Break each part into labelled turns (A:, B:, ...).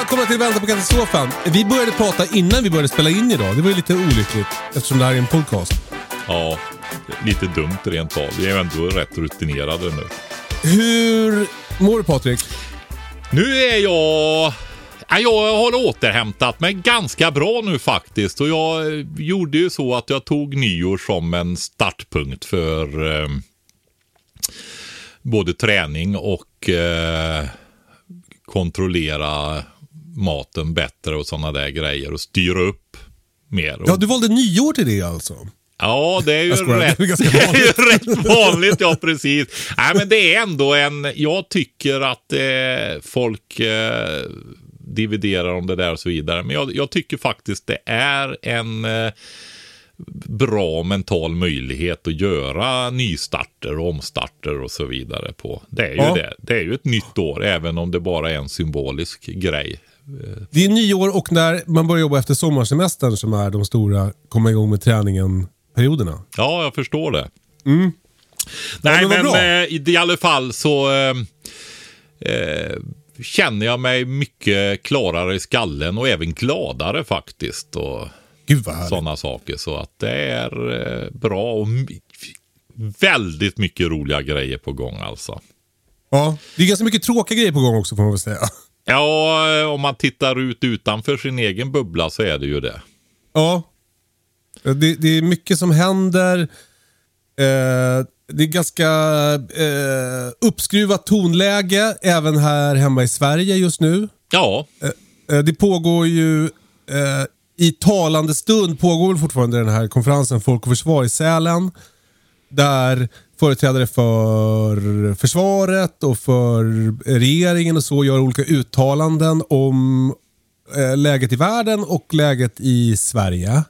A: välkomna till Vänta på katastrofen. Vi började prata innan vi började spela in idag. Det var ju lite olyckligt eftersom det här är en podcast.
B: Ja, lite dumt rent av. Vi är ändå rätt rutinerade nu.
A: Hur mår du Patrik?
B: Nu är jag... Ja, Jag har återhämtat mig ganska bra nu faktiskt. Och jag gjorde ju så att jag tog nyår som en startpunkt för eh, både träning och eh, kontrollera maten bättre och sådana där grejer och styra upp mer.
A: Ja, du valde nyår till det alltså?
B: Ja, det är ju rätt,
A: det är
B: ju rätt vanligt. Ja, precis. Nej, men det är ändå en... Jag tycker att eh, folk eh, dividerar om det där och så vidare. Men jag, jag tycker faktiskt det är en eh, bra mental möjlighet att göra nystarter och omstarter och så vidare på. Det är ju
A: Ja.
B: det. Det är ju ett nytt år, även om det bara är en symbolisk grej.
A: Det är nyår och när man börjar jobba efter sommarsemestern som är de stora komma igång med träningen-perioderna.
B: Ja, jag förstår det.
A: Ja,
B: Nej,
A: men vad
B: men,
A: bra.
B: eh, i, alla fall så eh, eh, känner jag mig mycket klarare i skallen och även gladare faktiskt. Och sådana saker. Så att det är eh, bra och väldigt mycket roliga grejer på gång alltså.
A: Ja, det är ganska mycket tråkiga grejer på gång också får man väl säga.
B: Ja, eh, om man tittar ut utanför sin egen bubbla så är det ju det.
A: Ja. Det, det är mycket som händer. Eh, det är ganska eh, uppskruvat tonläge även här hemma i Sverige just nu.
B: Ja,
A: Eh, det pågår ju eh, i talande stund pågår fortfarande den här konferensen Folk och Försvar i Sälen. Där företrädare för försvaret och för regeringen och så gör olika uttalanden om eh, läget i världen och läget i Sverige.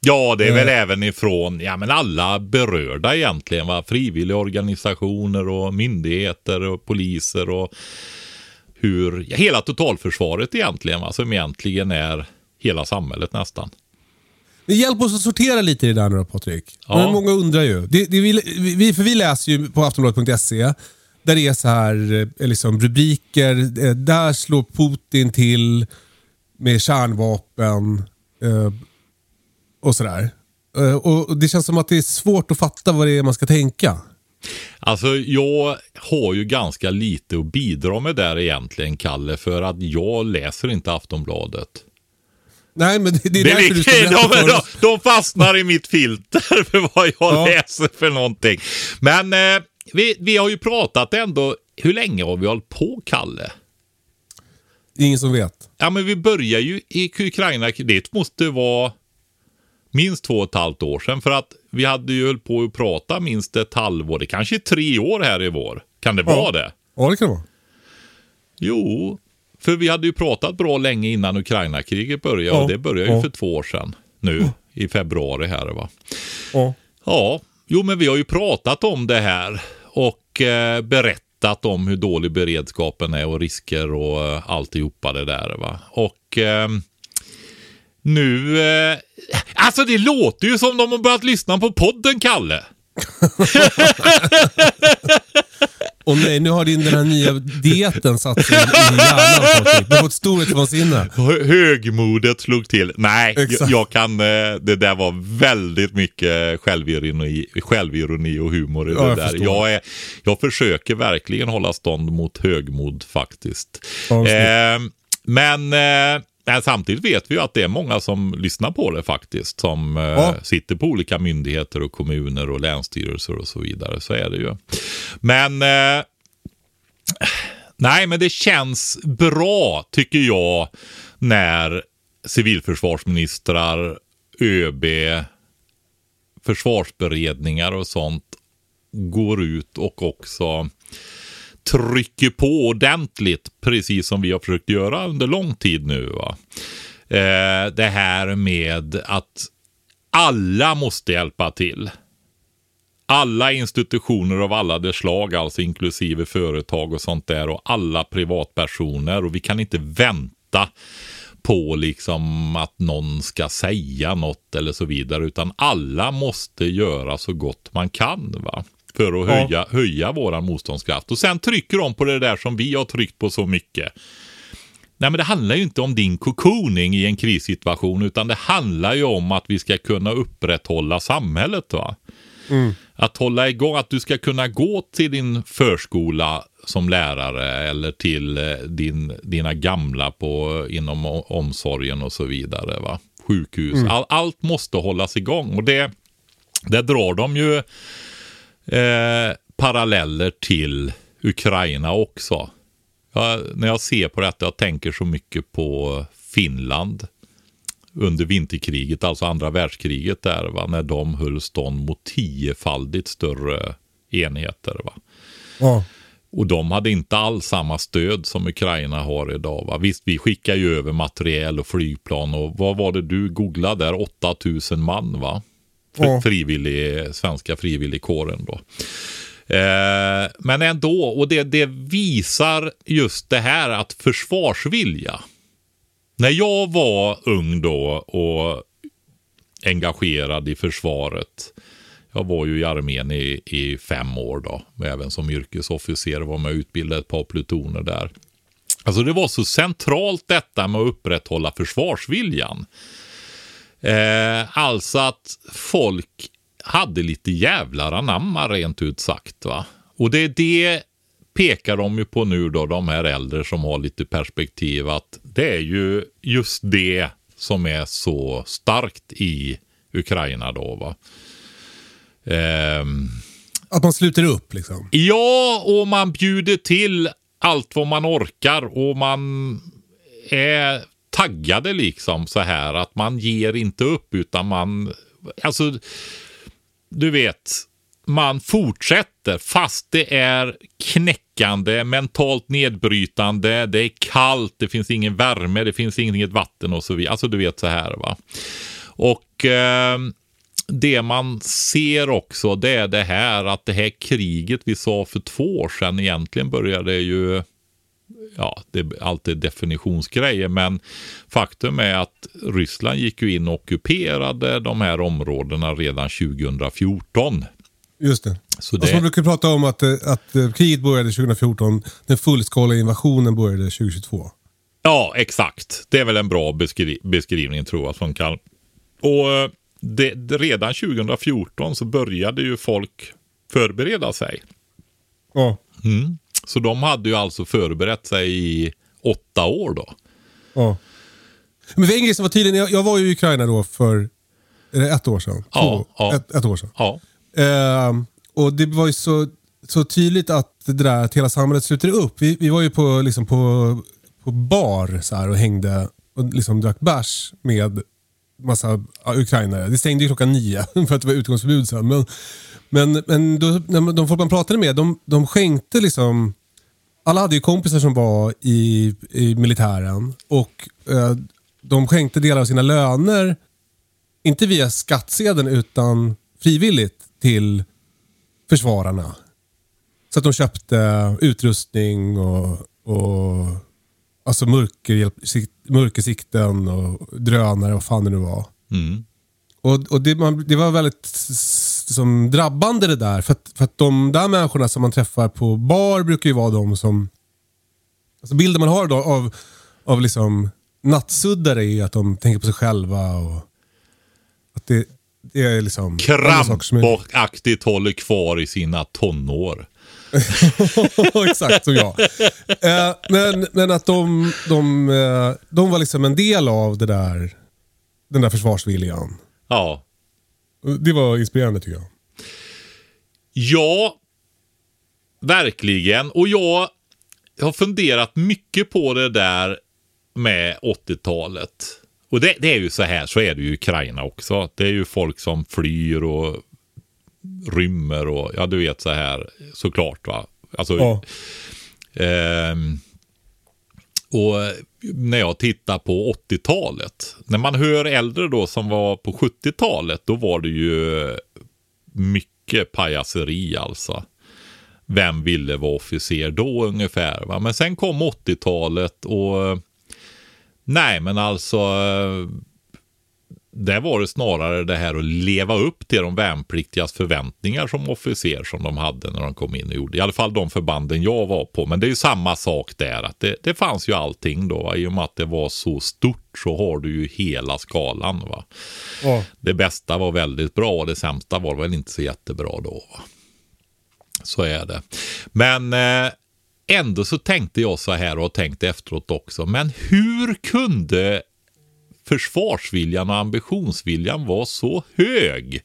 B: Ja, det är väl
A: Eh.
B: även ifrån ja, men alla berörda egentligen. Va? Frivilliga organisationer och myndigheter och poliser och hur ja, hela totalförsvaret egentligen. Va? Som egentligen är hela samhället nästan.
A: Hjälp oss att sortera lite i det där nu då Patrik.
B: Ja.
A: Men Många undrar ju. Det, det, vi, vi, för vi läser ju på aftonbladet.se där det är så här eh, liksom rubriker. eh, Där slår Putin till med kärnvapen eh, och sådär. Och det känns som att det är svårt att fatta vad det är man ska tänka.
B: Alltså jag har ju ganska lite att bidra med där egentligen Kalle. För att jag läser inte Aftonbladet.
A: Nej, men det, det är
B: Det
A: därför
B: är
A: du ska berätta
B: de, de, de fastnar i mitt filter för vad jag
A: Ja.
B: läser för någonting. Men eh, vi, vi har ju pratat ändå. Hur länge har vi hållit på, Kalle?
A: Ingen som vet.
B: Ja, men vi börjar ju i Ukraina. Det måste vara minst två och ett halvt år sedan. För att vi hade ju höll på att prata minst ett halvår. Det kanske är tre år här i vår. Kan det vara det?
A: Ja, det kan det vara.
B: Jo, för vi hade ju pratat bra länge innan Ukraina-kriget började.
A: Ja.
B: Och det började ju
A: Ja.
B: för två år sedan. Nu i februari här va.
A: Ja.
B: Ja, jo men vi har ju pratat om det här och eh, berättat om hur dålig beredskapen är och risker och eh, alltihopa det där va. Och eh, nu, eh, alltså det låter ju som de har börjat lyssna på podden Kalle.
A: Och nej, nu har din den här nya dieten satt sig i hjärnan. Patrik. Du har fått storhetsvansinne.
B: Hö- Högmodet slog till. Nej, jag, jag kan, eh, det där var väldigt mycket självironi, självironi och humor i
A: Ja,
B: det
A: jag
B: där.
A: förstår.
B: Jag, är, jag försöker verkligen hålla stånd mot högmod faktiskt.
A: Ja,
B: eh, men eh, men samtidigt vet vi ju att det är många som lyssnar på det faktiskt. Som eh,
A: Ja.
B: sitter på olika myndigheter och kommuner och länsstyrelser och så vidare. Så är det ju. Men eh, Nej, men det känns bra tycker jag när civilförsvarsministrar, ÖB, försvarsberedningar och sånt går ut och också trycker på ordentligt, precis som vi har försökt göra under lång tid nu. Va? Eh, det här med att alla måste hjälpa till. Alla institutioner av alla dess slag, alltså inklusive företag och sånt där och alla privatpersoner och vi kan inte vänta på liksom att någon ska säga något eller så vidare utan alla måste göra så gott man kan va. För att
A: Ja.
B: höja, höja våran motståndskraft. Och sen trycker de på det där som vi har tryckt på så mycket. Nej men det handlar ju inte om din cocooning i en krissituation utan det handlar ju om att vi ska kunna upprätthålla samhället va. Att hålla igång, att du ska kunna gå till din förskola som lärare eller till eh, din, dina gamla på, inom omsorgen och så vidare. Va? Sjukhus. All, allt måste hållas igång och det, det drar de ju eh, paralleller till Ukraina också. Jag, när jag ser på detta, jag tänker så mycket på Finland under vinterkriget, alltså andra världskriget där, va, när de höll stånd mot tiofaldigt större enheter. Va.
A: Ja.
B: Och de hade inte alls samma stöd som Ukraina har idag. Va? Visst, vi skickar ju över materiel och flygplan och vad var det du googlade där? 8000 man va?
A: Ja.
B: Frivillig, svenska frivilligkåren då. Eh, men ändå, och det, det visar just det här att försvarsvilja. När jag var ung då och engagerad i försvaret. Jag var ju i armén i, i fem år då. Även som yrkesofficer var med och utbildade ett par plutoner där. Alltså det var så centralt detta med att upprätthålla försvarsviljan. Eh, alltså att folk hade lite jävlar anamma rent ut sagt. va. Och det är det pekar de ju på nu då, de här äldre som har lite perspektiv, att det är ju just det som är så starkt i Ukraina då. va. Ehm,
A: Att man sluter upp liksom.
B: Ja, och man bjuder till allt vad man orkar och man är taggade liksom så här att man ger inte upp utan man, alltså, du vet, man fortsätter fast det är knäckande, mentalt nedbrytande, det är kallt, det finns ingen värme, det finns inget vatten och så vidare. Alltså du vet så här va. Och eh, det man ser också det är det här att det här kriget vi sa för två år sedan egentligen började ju Ja, det är alltid definitionsgrejer, men faktum är att Ryssland gick ju in och ockuperade de här områdena redan 2014.
A: Just det.
B: Så
A: Alltså man
B: det,
A: brukar prata om att, eh, att eh, kriget började 2014, den fullskaliga invasionen började 2022.
B: ja, exakt. Det är väl en bra beskri beskrivning tror jag som kan. Och eh, det, det, redan 2014 så började ju folk förbereda sig.
A: Ja.
B: Mm. Så de hade ju alltså förberett sig i åtta år då.
A: ja. Men en grej som var tydlig, jag, jag var ju i Ukraina då för är det ett år sedan.
B: Ja, ja.
A: Ett, ett år sedan.
B: Ja,
A: Ehm, och det var ju så, så tydligt att det där att hela samhället slutade upp. Vi, vi var ju på, liksom på, på bar så här, och hängde och liksom drack bärs med massa ukrainare. Det stängde ju klockan nio för att det var utgångsförbud sen. Men, men, men då, när de folk man pratade med, de, de skänkte liksom alla hade ju kompisar som var i, i militären och eh, de skänkte delar av sina löner, inte via skattsedeln utan frivilligt till försvararna. Så att de köpte utrustning och, och alltså mörkersikten och drönare och vad fan det nu var.
B: mm.
A: Och, och det, man, det var väldigt s- som drabbande det där. För att, för att de där människorna som man träffar på bar brukar ju vara de som... Alltså bilden man har då av, av liksom nattsuddare är ju att de tänker på sig själva och att det, det är liksom...
B: Krampaktigt håller kvar i sina tonår.
A: Exakt som jag. Eh, men, men att de, de, eh, de var liksom en del av det där, den där försvarsviljan.
B: Ja.
A: Det var inspirerande tycker jag.
B: Ja, verkligen. Och jag har funderat mycket på det där med 80-talet. Och det, det är ju så här, så är det ju i Ukraina också. Det är ju folk som flyr och rymmer och ja, du vet så här såklart va. Alltså,
A: Ja.
B: Ehm, och när jag tittar på 80-talet, när man hör äldre då som var på 70-talet, då var det ju mycket pajaseri alltså. Vem ville vara officer då ungefär? Va? Men sen kom 80-talet och nej men alltså där var det snarare det här att leva upp till de värnpliktigas förväntningar som officer som de hade när de kom in och gjorde. I alla fall de förbanden jag var på. Men det är ju samma sak där. att Det, det fanns ju allting då. Va? I och med att det var så stort så har du ju hela skalan. Va?
A: Ja.
B: Det bästa var väldigt bra och det sämsta var väl inte så jättebra då. Va? Så är det. Men eh, ändå så tänkte jag så här och har tänkt efteråt också. Men hur kunde försvarsviljan och ambitionsviljan vara så hög?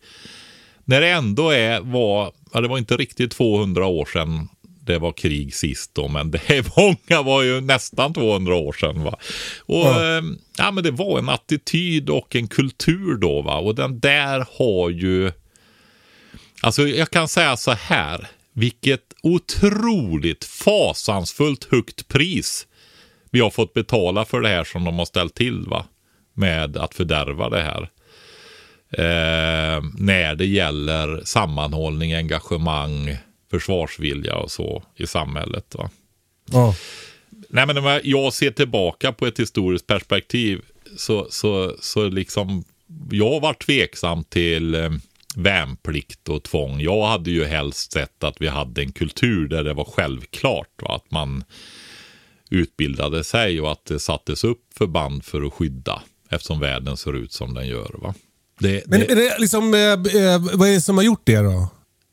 B: När det ändå är, var, ja, det var inte riktigt 200 år sedan det var krig sist då, men det är många var ju nästan 200 år sedan. Va? Och
A: Ja.
B: eh, ja, men det var en attityd och en kultur då va. Och den där har ju, alltså jag kan säga så här, vilket otroligt fasansfullt högt pris vi har fått betala för det här som de har ställt till va. Med att fördärva det här. Eh, när det gäller sammanhållning, engagemang, försvarsvilja och så i samhället. Va?
A: Ja.
B: Nej, men när jag ser tillbaka på ett historiskt perspektiv så, så, så liksom jag var tveksam till eh, värnplikt och tvång. Jag hade ju helst sett att vi hade en kultur där det var självklart va? att man utbildade sig och att det sattes upp förband för att skydda eftersom världen ser ut som den gör. Va? Det,
A: Men
B: det...
A: är det liksom, eh, eh, vad är det som har gjort det då?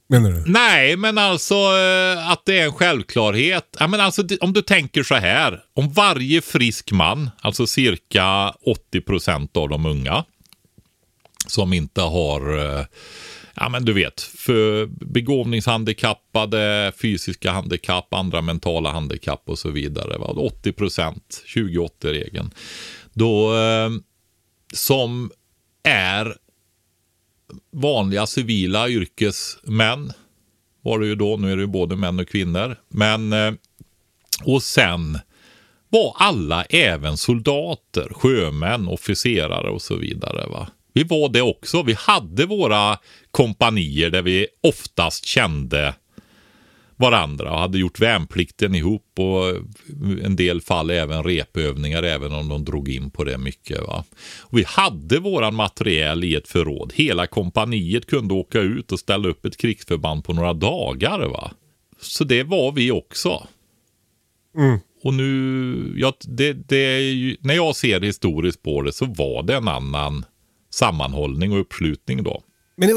A: Menar du?
B: Nej, men alltså eh, att det är en självklarhet. Ja, men alltså, om du tänker så här. Om varje frisk man, alltså cirka 80 procent av de unga, som inte har, eh, ja men du vet, för begåvningshandikappade, fysiska handikapp, andra mentala handikapp och så vidare. Va? 80 procent, 20-80-regeln. Då, eh, som är vanliga civila yrkesmän var det ju då. Nu är det ju både män och kvinnor. Men, eh, och sen var alla även soldater, sjömän, officerare och så vidare. Va? Vi var det också. Vi hade våra kompanier där vi oftast kände varandra och hade gjort värnplikten ihop och en del fall även repövningar även om de drog in på det mycket. Va? Och vi hade våran materiel i ett förråd. Hela kompaniet kunde åka ut och ställa upp ett krigsförband på några dagar. Va? Så det var vi också. Och nu, ja, det, det ju, när jag ser historiskt på det så var det en annan sammanhållning och uppslutning då.
A: Men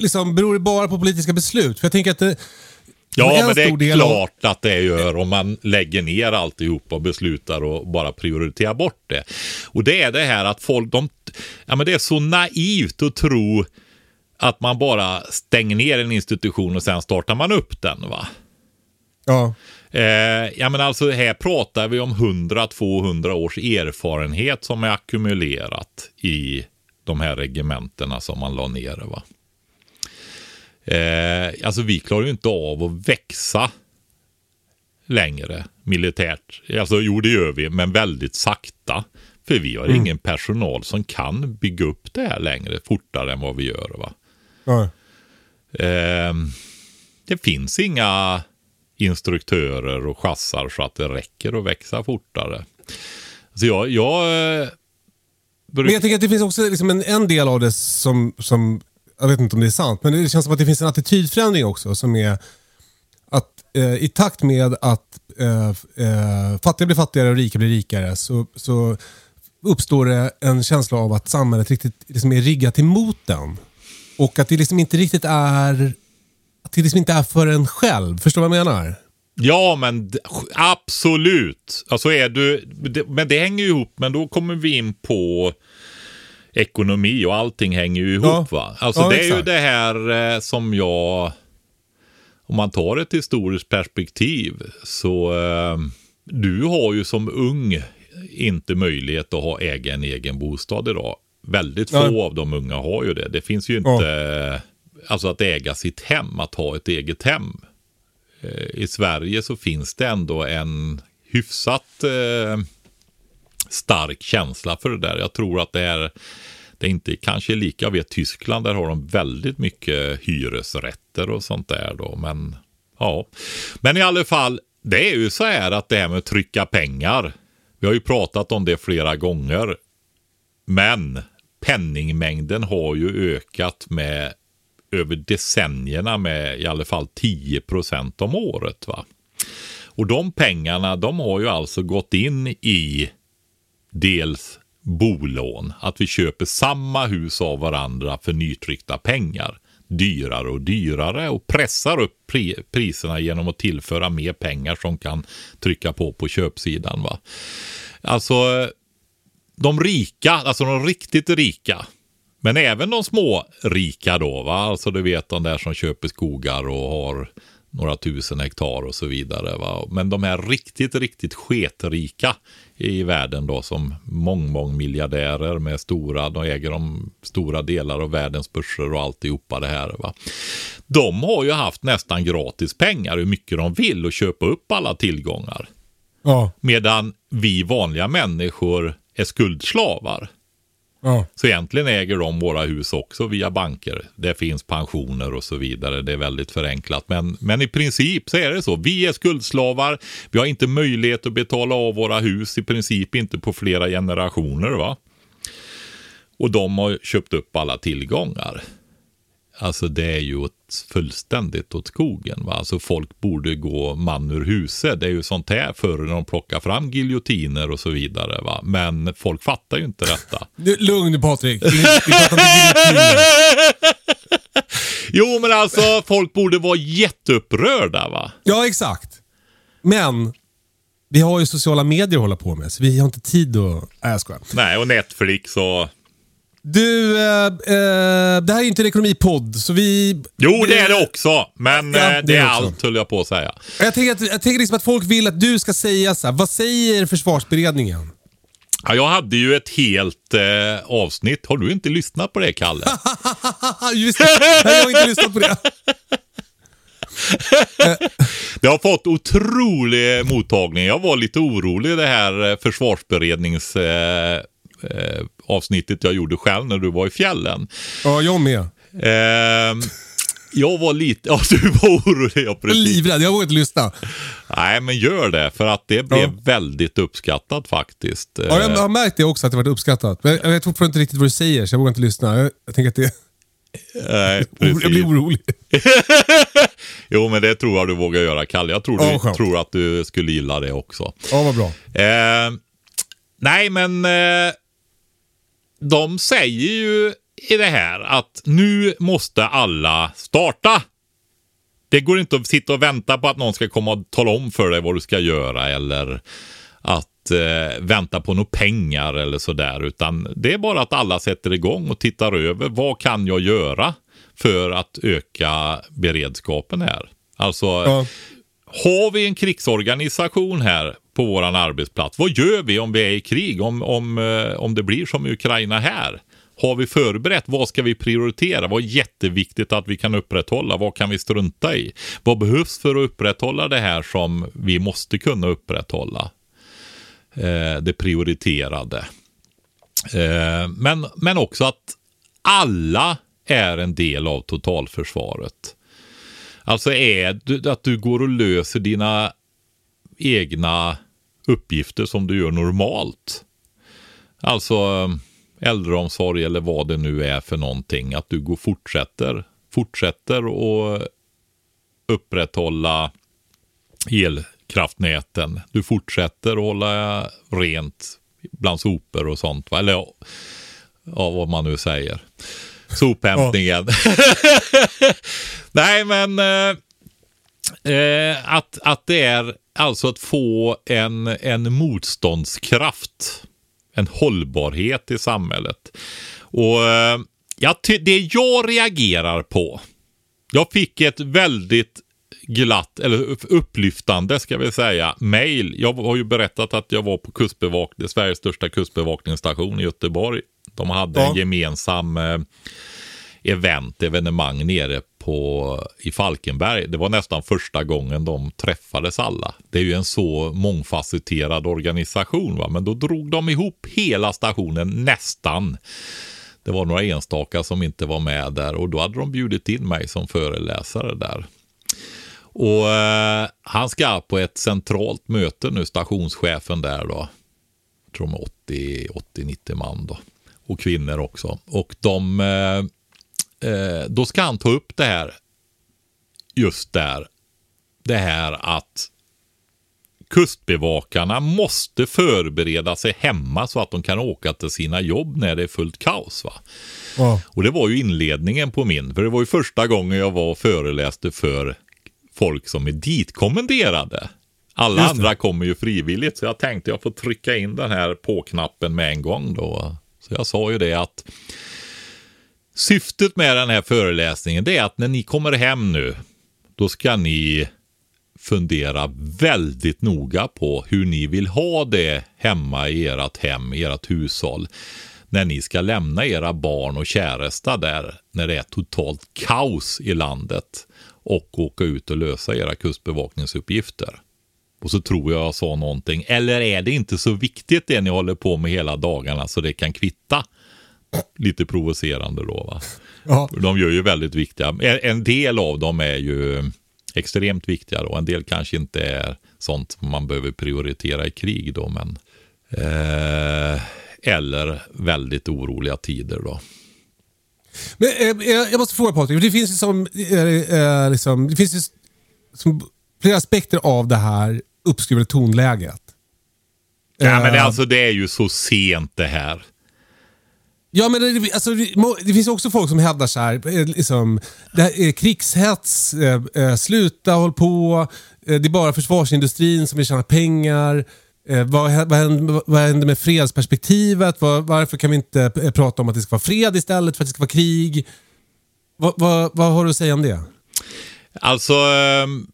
A: liksom, beror det bara på politiska beslut? För jag tänker att det,
B: Ja,
A: en
B: men det är klart att det gör om man lägger ner alltihop och beslutar och bara prioriterar bort det. Och det är det här att folk, de, ja men det är så naivt att tro att man bara stänger ner en institution och sen startar man upp den va.
A: Ja.
B: Eh, ja men alltså här pratar vi om 100-200 års erfarenhet som är ackumulerat i de här regementena som man la ner. Va? Eh, alltså vi klarar ju inte av att växa längre militärt. Alltså jo det gör vi, men väldigt sakta. För vi har ingen personal som kan bygga upp det här längre fortare än vad vi gör. Va?
A: ja.
B: Eh, det finns inga instruktörer och chassar så att det räcker att växa fortare. Så jag, jag eh,
A: Men jag tänker att det finns också liksom en, en del av det som, som jag vet inte om det är sant, men det känns som att det finns en attitydförändring också som är att eh, i takt med att eh, eh, fattiga blir fattigare och rika blir rikare så, så uppstår det en känsla av att samhället riktigt liksom är riggat emot den. Och att det liksom inte riktigt är att det liksom inte är för en själv. Förstår du vad jag menar?
B: Ja, men absolut. Alltså är du, det- men det hänger ju ihop, men då kommer vi in på ekonomi och allting hänger ju ihop
A: Ja.
B: va. Alltså
A: Ja,
B: det är ju
A: exakt.
B: det här eh, som jag, om man tar ett historiskt perspektiv, så eh, du har ju som ung inte möjlighet att ha äga en egen bostad idag. Väldigt få
A: Nej.
B: av de unga har ju det. Det finns ju inte, alltså att äga sitt hem, att ha ett eget hem i Sverige så finns det ändå en hyfsat eh, stark känsla för det där. Jag tror att det är det är inte kanske lika, jag vet Tyskland, där har de väldigt mycket hyresrätter och sånt där då. Men ja, men i alla fall, det är ju så här att det här med att trycka pengar. Vi har ju pratat om det flera gånger. Men penningmängden har ju ökat med över decennierna med i alla fall 10 procent om året. Va? Och de pengarna de har ju alltså gått in i dels bolån, att vi köper samma hus av varandra för nytryckta pengar. Dyrare och dyrare och pressar upp pri- priserna genom att tillföra mer pengar som kan trycka på på köpsidan. Va? Alltså de rika, alltså de riktigt rika, men även de små rika då, va? alltså du vet de där som köper skogar och har några tusen hektar och så vidare. Va? Men de här riktigt, riktigt sketrika i världen då som mång, mång miljardärer med stora, de äger de stora delar av världens börser och alltihopa det här. Va? De har ju haft nästan gratis pengar hur mycket de vill och köpa upp alla tillgångar.
A: Ja.
B: Medan vi vanliga människor är skuldslavar
A: ja.
B: Så egentligen äger de våra hus också via banker. Det finns pensioner och så vidare. Det är väldigt förenklat. Men, men i princip så är det så. Vi är skuldslavar. Vi har inte möjlighet att betala av våra hus. I princip inte på flera generationer. va. Och de har köpt upp alla tillgångar. Alltså det är ju åt, fullständigt åt skogen. Va? Alltså folk borde gå man ur huset. Det är ju sånt här förr när de plockar fram giljotiner och så vidare. Va? Men folk fattar ju inte detta.
A: Du, lugn Patrik. Vi, vi pratar inte giljotiner.
B: Jo, men alltså folk borde vara jätteupprörda va?
A: Ja, exakt. Men vi har ju sociala medier att hålla på med, så vi har inte tid att... Nej, jag skojar.
B: Nej, och Netflix och...
A: Du, eh, eh, det här är inte en ekonomipodd, så vi...
B: Jo, det är det också. Men
A: Ja,
B: eh,
A: det
B: det
A: är också.
B: allt, höll jag på att säga.
A: Jag tänker, att, jag tänker liksom att folk vill att du ska säga så här, vad säger försvarsberedningen?
B: Ja, jag hade ju ett helt eh, avsnitt. Har du inte lyssnat på det, Kalle?
A: Just det, jag har inte lyssnat på det.
B: Det har fått otrolig mottagning. Jag var lite orolig det här eh, försvarsberednings... Eh, eh, avsnittet jag gjorde själv när du var i fjällen.
A: Ja, jag med.
B: Ehm, jag var lite... Ja, du var orolig. Ja, precis.
A: livrädd, jag vågar inte lyssna.
B: Nej, men gör det. För att det blev
A: Ja.
B: väldigt uppskattat faktiskt.
A: Ja, jag har märkt det också, att det varit uppskattat. Men jag vet fortfarande inte riktigt vad du säger, så jag vågar inte lyssna. Jag, jag tänker att det...
B: Nej,
A: Jag blir orolig.
B: Jo, men det tror jag du vågar göra, Kalle. Jag tror,
A: Ja,
B: du, tror att du skulle gilla det också.
A: Ja, vad bra.
B: Eh, nej, men eh, de säger ju i det här att nu måste alla starta. Det går inte att sitta och vänta på att någon ska komma och tala om för dig vad du ska göra eller att eh, vänta på några pengar eller sådär. Utan det är bara att alla sätter igång och tittar över vad kan jag göra för att öka beredskapen här. Alltså,
A: Ja
B: har vi en krigsorganisation här på våran arbetsplats? Vad gör vi om vi är i krig? Om, om, eh, om det blir som i Ukraina här? Har vi förberett? Vad ska vi prioritera? Vad är jätteviktigt att vi kan upprätthålla? Vad kan vi strunta i? Vad behövs för att upprätthålla det här som vi måste kunna upprätthålla? Eh, det prioriterade. Eh, men, men också att alla är en del av totalförsvaret. Alltså är du, att du går och löser dina egna uppgifter som du gör normalt. Alltså eh, äldreomsorg eller vad det nu är för någonting. Att du går, fortsätter, fortsätter och upprätthålla elkraftnäten. Du fortsätter att hålla rent bland sopor och sånt. Eller ja, ja vad man nu säger. Sophämtningen. Nej, men eh, eh, att, att det är alltså att få en, en motståndskraft. En hållbarhet i samhället. Och eh, ja, det jag reagerar på. Jag fick ett väldigt glatt, eller upplyftande ska vi säga, mail. Jag har ju berättat att jag var på kustbevakning, Sveriges största kustbevakningsstation i Göteborg. De hade ja. en gemensam eh, event, evenemang nere på, i Falkenberg. Det var nästan första gången de träffades alla. Det är ju en så mångfacetterad organisation, va? men då drog de ihop hela stationen nästan. Det var några enstaka som inte var med där och då hade de bjudit in mig som föreläsare där. Och eh, han ska på ett centralt möte nu, stationschefen där då. Jag tror de 80-90 man då. Och kvinnor också. Och de, eh, eh, då ska han ta upp det här, just där, det här att kustbevakarna måste förbereda sig hemma så att de kan åka till sina jobb när det är fullt kaos. Va? Ja. Och det var ju inledningen på min, för det var ju första gången jag var och föreläste för folk som är ditkommenderade. Alla andra kommer ju frivilligt, så jag tänkte jag får trycka in den här på-knappen med en gång då. Så jag sa ju det att syftet med den här föreläsningen det är att när ni kommer hem nu, då ska ni fundera väldigt noga på hur ni vill ha det hemma i ert hem, i ert hushåll. När ni ska lämna era barn och käresta där, när det är totalt kaos i landet och åka ut och lösa era kustbevakningsuppgifter. Och så tror jag jag sa någonting. Eller är det inte så viktigt det ni håller på med hela dagarna så det kan kvitta? Lite provocerande då va. Ja. De gör ju väldigt viktiga. En del av dem är ju extremt viktiga då. En del kanske inte är sånt man behöver prioritera i krig då. Men, eh, eller väldigt oroliga tider då.
A: Men, eh, jag måste fråga Patrik, det finns, liksom, eh, liksom, det finns liksom, flera aspekter av det här uppskruvade tonläget.
B: Ja, men det, alltså, det är ju så sent det här.
A: Ja, men det, alltså, det finns också folk som hävdar så här, liksom, det här är krigshets, eh, sluta håll på, det är bara försvarsindustrin som vill tjäna pengar. Eh, vad, vad, händer, vad händer med fredsperspektivet? Var, varför kan vi inte eh, prata om att det ska vara fred istället för att det ska vara krig? Vad, vad, har du att säga om det?
B: Alltså, ehm,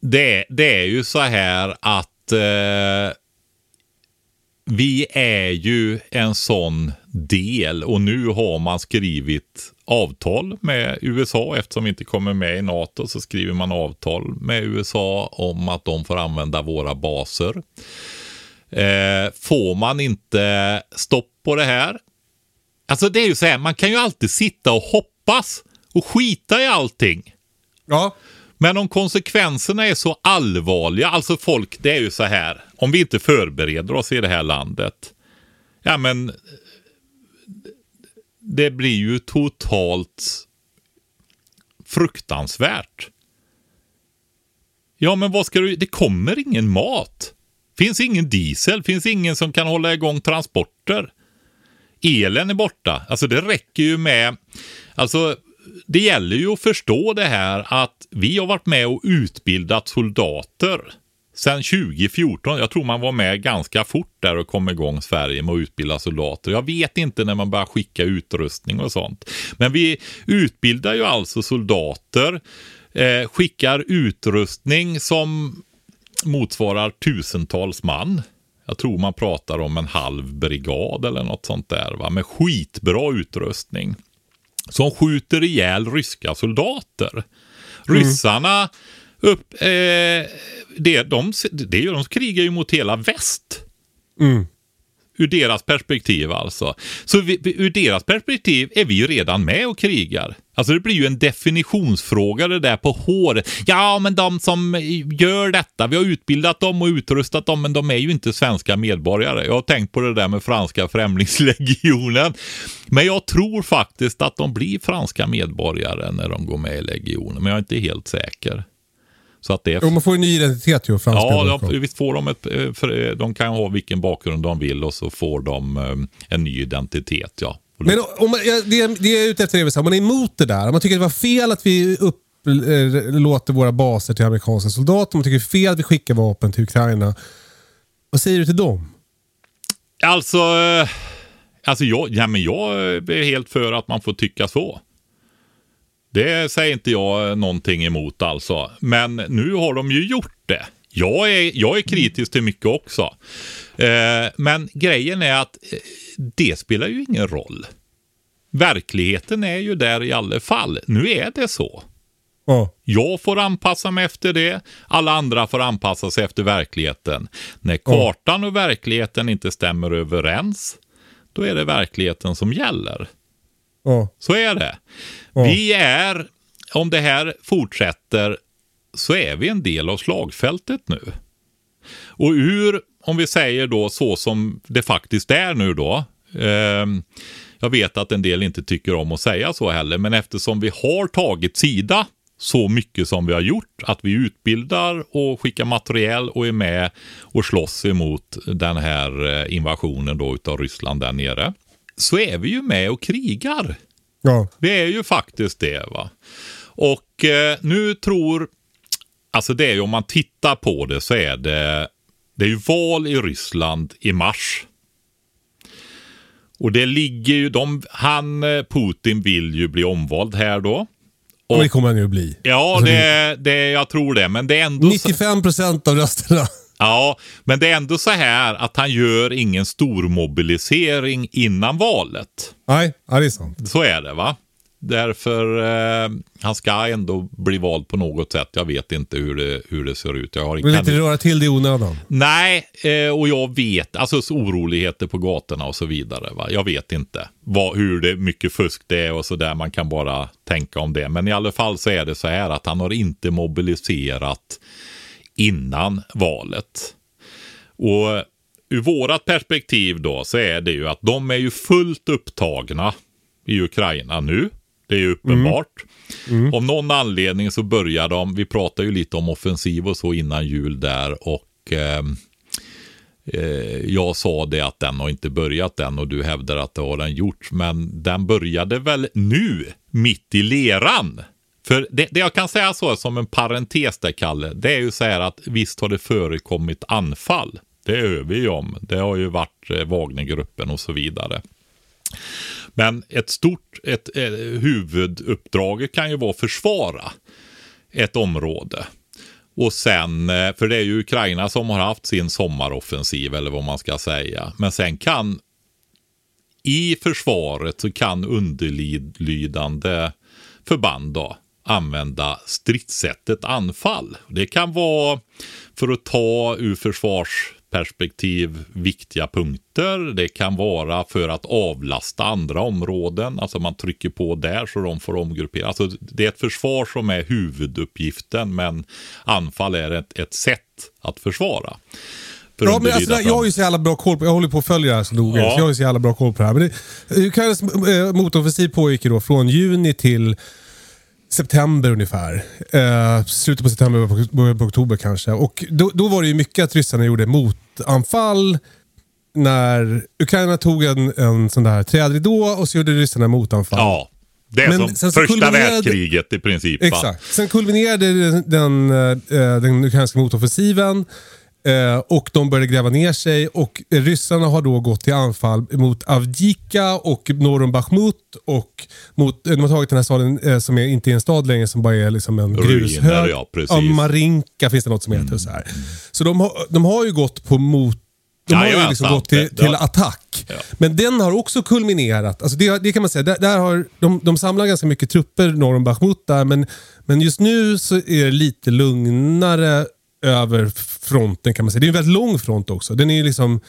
B: det, det är ju så här att eh, vi är ju en sån del och nu har man skrivit avtal med USA eftersom vi inte kommer med i NATO så skriver man avtal med USA om att de får använda våra baser. Eh, får man inte stopp på det här? Alltså det är ju så här, man kan ju alltid sitta och hoppas och skita i allting.
A: Ja.
B: Men om konsekvenserna är så allvarliga, alltså folk, det är ju så här, om vi inte förbereder oss i det här landet, ja men det blir ju totalt fruktansvärt. Ja, men vad ska du... Det kommer ingen mat. Finns ingen diesel, finns ingen som kan hålla igång transporter. Elen är borta. Alltså det räcker ju med... Alltså det gäller ju att förstå det här att vi har varit med och utbildat soldater sedan 2014, jag tror man var med ganska fort där och kom igång Sverige med att utbilda soldater. Jag vet inte när man börjar skicka utrustning och sånt. Men vi utbildar ju alltså soldater, eh, skickar utrustning som motsvarar tusentals man. Jag tror man pratar om en halv brigad eller något sånt där, va? med skitbra utrustning. Som skjuter ihjäl ryska soldater. Mm. Ryssarna upp, eh, det, de, det, de krigar ju mot hela väst.
A: Mm
B: ur deras perspektiv alltså. Så vi, ur deras perspektiv är vi ju redan med och krigar. Alltså det blir ju en definitionsfråga det där på håret. Ja, men de som gör detta, vi har utbildat dem och utrustat dem, men de är ju inte svenska medborgare. Jag har tänkt på det där med franska främlingslegionen. Men jag tror faktiskt att de blir franska medborgare när de går med i legionen, men jag är inte helt säker. Så att det
A: Jo, man får en ny identitet ju. Franska
B: Ja, de, visst får de ett, eh, för eh, de kan ha vilken bakgrund de vill och så får de eh, en ny identitet. Ja.
A: Men om man, det, det jag är ute efter är om man är emot det där. Om man tycker att det var fel att vi upplåter våra baser till amerikanska soldater. Om man tycker det är fel att vi skickar vapen till Ukraina. Vad säger du till dem?
B: Alltså, alltså jag, ja, men jag är helt för att man får tycka så. Det säger inte jag någonting emot alltså. Men nu har de ju gjort det. Jag är, jag är kritisk till mycket också. Eh, men grejen är att eh, det spelar ju ingen roll. Verkligheten är ju där i alla fall. Nu är det så.
A: Ja.
B: Jag får anpassa mig efter det. Alla andra får anpassa sig efter verkligheten. När kartan och verkligheten inte stämmer överens, då är det verkligheten som gäller.
A: Ja.
B: Så är det.
A: Ja.
B: Vi är, om det här fortsätter, så är vi en del av slagfältet nu. Och ur, om vi säger då så som det faktiskt är nu då. ehm, jag vet att en del inte tycker om att säga så heller, men eftersom vi har tagit sida så mycket som vi har gjort, att vi utbildar och skickar materiel och är med och slåss emot den här eh, invasionen då utav Ryssland där nere, så är vi ju med och krigar.
A: Ja.
B: Vi är ju faktiskt det. va. Och eh, nu tror, alltså det är ju om man tittar på det så är det, det är ju val i Ryssland i mars. Och det ligger ju, de, han, eh, Putin vill ju bli omvald här då.
A: Och det kommer han ju bli.
B: Ja,
A: Alltså,
B: det, det, jag tror det. Men det är ändå... så-
A: 95 procent av rösterna.
B: Ja, men det är ändå så här att han gör ingen stor mobilisering innan valet.
A: Nej, ja, det är sant.
B: Så är det va? Därför, eh, han ska ändå bli vald på något sätt. Jag vet inte hur det, hur det ser ut. Jag har
A: Vill inte röra till det i onödan.
B: Nej, eh, och jag vet, alltså så oroligheter på gatorna och så vidare. Va? Jag vet inte vad, hur det, mycket fusk det är och så där. Man kan bara tänka om det. Men i alla fall så är det så här att han har inte mobiliserat innan valet. Och ur vårat perspektiv då så är det ju att de är ju fullt upptagna i Ukraina nu. Det är ju uppenbart. Om någon anledning så börjar de, vi pratar ju lite om offensiv och så innan jul där och ehm, eh, jag sa det att den har inte börjat än och du hävdar att det har den gjort. Men den började väl nu, mitt i leran. För det, det jag kan säga så som en parentes där, Kalle, det är ju så här att visst har det förekommit anfall. Det är vi ju om. Det har ju varit eh, Wagnergruppen och så vidare. Men ett stort ett, eh, huvuduppdrag kan ju vara att försvara ett område. Och sen, eh, för det är ju Ukraina som har haft sin sommaroffensiv eller vad man ska säga. Men sen kan i försvaret så kan underlydande förband då använda stridssättet anfall. Det kan vara för att ta ur försvarsperspektiv viktiga punkter. Det kan vara för att avlasta andra områden. Alltså man trycker på där så de får omgruppera. Alltså det är ett försvar som är huvuduppgiften men anfall är ett, ett sätt att försvara. För
A: Ja, men alltså, jag har ju så jävla bra koll på, jag håller på att följa det här så noga,
B: Ja.
A: så jag har ju så jävla bra koll på det här. Men det, Ukrainas eh, motoffensiv pågick ju då från juni till september ungefär. Eh, slutet på september, början på, oktober kanske. Och då, då var det ju mycket att ryssarna gjorde motanfall. När Ukraina tog en, en sån där trädridå och så gjorde ryssarna motanfall.
B: Ja, det är
A: Men
B: som
A: sen
B: första världskriget i princip. va?
A: Exakt. Sen kulminerade den, den, eh, den ukrainska motoffensiven eh, och de började gräva ner sig och ryssarna har då gått till anfall mot Avdika och norr om Bachmut och mot, eh, de har tagit den här staden eh, som är, inte är en stad längre som bara är liksom en
B: Ruiner,
A: grushög.
B: ja, precis. Mm.
A: Marinka finns det något som heter. och Så, här. så de, har, de har ju gått på mot de har ju liksom gått till, till attack.
B: Ja.
A: Men den har också kulminerat. Alltså det, det kan man säga. Där, där har, de, de samlar ganska mycket trupper norr om Bachmut där, men, men just nu så är det lite lugnare över fronten kan man säga. Det är en väldigt lång front också. Den är liksom...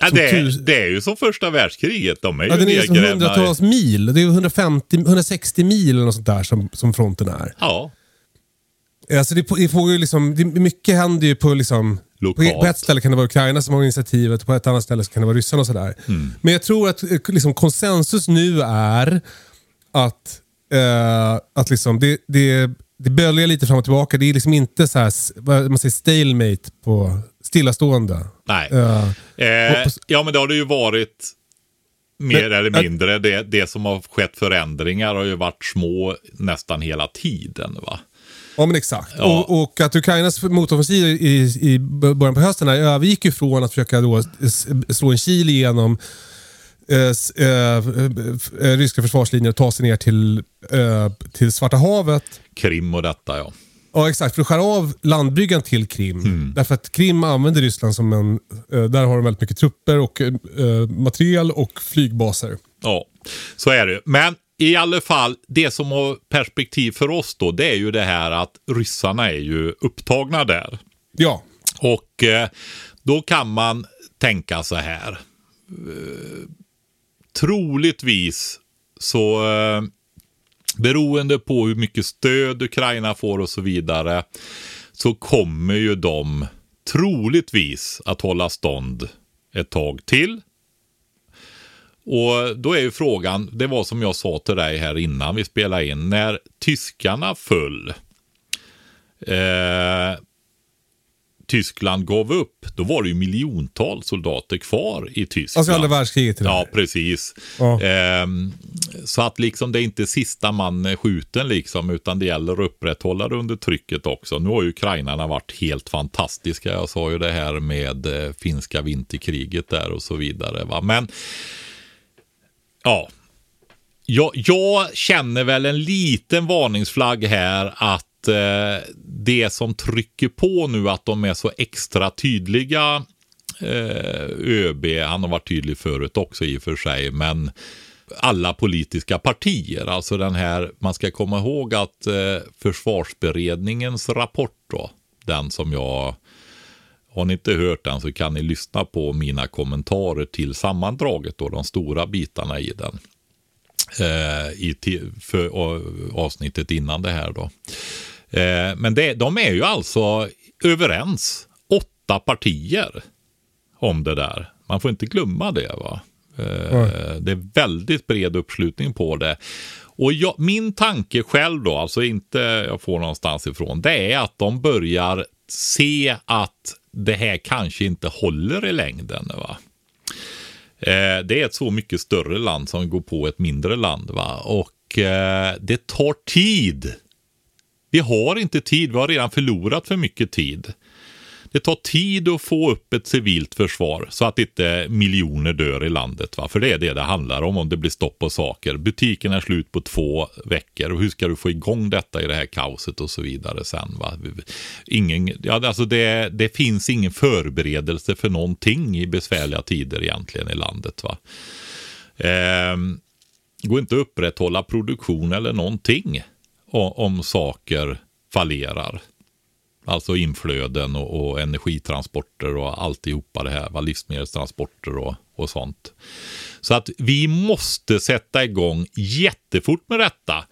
B: Ja, det, är, det är ju som första världskriget. De är ju
A: Ja, den är som hundratals mil. Det är 150, 160 mil eller något sånt där som, som fronten är.
B: Ja,
A: Alltså det, det, får ju liksom, det, mycket händer ju på, liksom, på,
B: Lokalt.
A: på ett ställe kan det vara Ukraina som har initiativet, på ett annat ställe så kan det vara ryssarna och sådär. Men jag tror att eh, liksom, konsensus nu är att, eh, att liksom, det, det, det böljar lite fram och tillbaka. Det är liksom inte så här, man säger stalemate på stillastående.
B: nej.
A: Eh,
B: Eh, ja, men det har det ju varit mer
A: Men-
B: eller mindre. Det, det som har skett förändringar har ju varit små nästan hela tiden. va?
A: Ja men exakt.
B: Ja.
A: Och, och att Ukrainas motoffensiv i, i början på hösten här övergick ju från att försöka då slå en kil igenom eh, s- eh, eh, ryska försvarslinjer ta sig ner till, eh, till Svarta havet.
B: Krim och detta ja.
A: Ja exakt, för att skära av landbryggan till Krim.
B: Mm.
A: Därför att Krim använder Ryssland som en... Eh, där har de väldigt mycket trupper och eh, materiel och flygbaser.
B: Ja, så är det. Men i alla fall, det som har perspektiv för oss då, det är ju det här att ryssarna är ju upptagna där.
A: Ja,
B: Och eh, då kan man tänka så här. Troligtvis så eh, beroende på hur mycket stöd Ukraina får och så vidare så kommer ju de troligtvis att hålla stånd ett tag till. Och då är ju frågan, det var som jag sa till dig här innan vi spelade in, när tyskarna föll eh, Tyskland gav upp, då var det ju miljontals soldater kvar i Tyskland.
A: alltså andra världskriget.
B: Ja, precis.
A: Ja.
B: Ehm, så att liksom det är inte sista man skjuten liksom, utan det gäller att upprätthålla det under trycket också. Nu har ju ukrainarna varit helt fantastiska. Jag sa ju det här med eh, finska vinterkriget där och så vidare. Va? Men ja, jag, jag känner väl en liten varningsflagg här att eh, det som trycker på nu att de är så extra tydliga eh, ÖB, han har varit tydlig förut också i och för sig, men alla politiska partier, alltså den här, man ska komma ihåg att eh, försvarsberedningens rapport då, den som jag har ni inte hört den så kan ni lyssna på mina kommentarer till sammandraget då, de stora bitarna i den eh, i för, avsnittet innan det här då. Eh, men det, de är ju alltså överens, åtta partier, om det där. Man får inte glömma det. va. Eh, det är väldigt bred uppslutning på det. Och jag, min tanke själv då, alltså inte jag får någonstans ifrån, det är att de börjar se att det här kanske inte håller i längden. Va? Eh, det är ett så mycket större land som går på ett mindre land. Va? Och eh, det tar tid. Vi har inte tid, vi har redan förlorat för mycket tid. Det tar tid att få upp ett civilt försvar så att inte miljoner dör i landet. Va? För det är det det handlar om om det blir stopp på saker. Butiken är slut på två veckor och hur ska du få igång detta i det här kaoset och så vidare sen. Va? Ingen, ja, alltså det, det finns ingen förberedelse för någonting i besvärliga tider egentligen i landet. Va? Ehm, går inte att upprätthålla produktion eller någonting om saker fallerar. Alltså inflöden och, och energitransporter och alltihopa det här. Va? Livsmedelstransporter och, och sånt. Så att vi måste sätta igång jättefort med detta.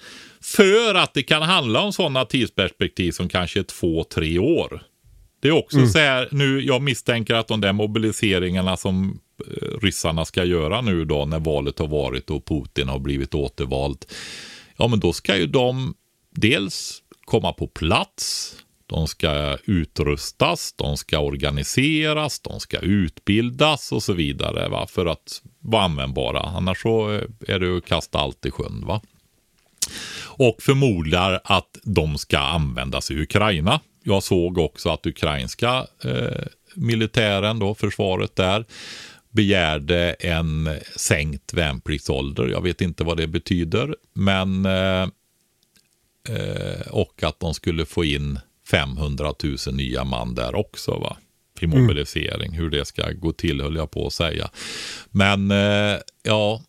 B: För att det kan handla om sådana tidsperspektiv som kanske två, tre år. Det är också så här, nu, jag misstänker att de där mobiliseringarna som eh, ryssarna ska göra nu då när valet har varit och Putin har blivit återvald. Ja, men då ska ju de dels komma på plats, de ska utrustas, de ska organiseras, de ska utbildas och så vidare va? för att vara användbara. Annars så eh, är det att kasta allt i sjön. Va? Och förmodar att de ska användas i Ukraina. Jag såg också att ukrainska eh, militären, då, försvaret där, begärde en sänkt värnpliktsålder. Jag vet inte vad det betyder, men eh, eh, och att de skulle få in 500 000 nya man där också. va i mobilisering. Hur det ska gå till höll jag på att säga. Men eh, ja,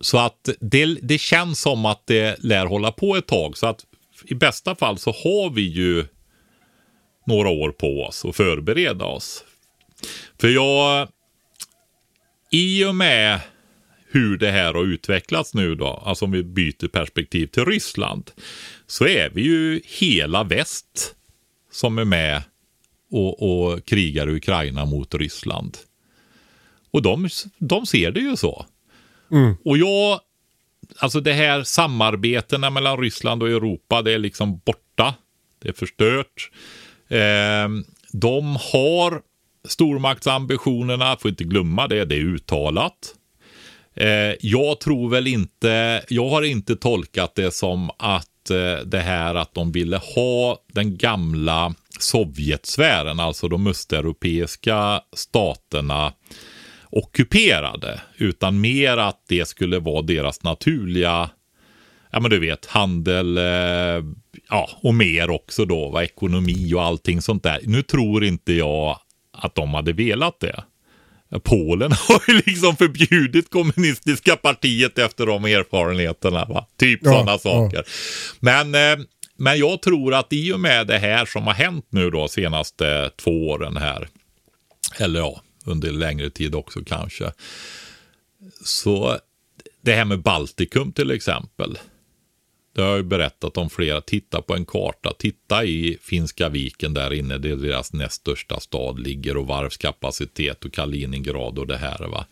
B: så att det, det känns som att det lär hålla på ett tag. Så att i bästa fall så har vi ju några år på oss att förbereda oss. För jag i och med hur det här har utvecklats nu då, alltså om vi byter perspektiv till Ryssland, så är vi ju hela väst som är med och, och krigar Ukraina mot Ryssland. Och de, de ser det ju så.
A: Mm.
B: Och jag, alltså det här samarbetena mellan Ryssland och Europa, det är liksom borta. Det är förstört. Eh, de har stormaktsambitionerna, får inte glömma det, det är uttalat. Eh, jag tror väl inte, jag har inte tolkat det som att eh, det här att de ville ha den gamla Sovjetsfären, alltså de östeuropeiska staterna ockuperade, utan mer att det skulle vara deras naturliga, ja men du vet, handel, eh, ja och mer också då, va, ekonomi och allting sånt där. Nu tror inte jag att de hade velat det. Polen har ju liksom förbjudit kommunistiska partiet efter de erfarenheterna. Va? Typ
A: Ja,
B: sådana
A: ja.
B: saker. Men, eh, men jag tror att i och med det här som har hänt nu då senaste två åren här. Eller ja, under längre tid också kanske. Så det här med Baltikum till exempel. Det har jag ju berättat om flera. Titta på en karta. Titta i Finska viken där inne. Det är deras näst största stad ligger och varvskapacitet och Kaliningrad och det här. Va?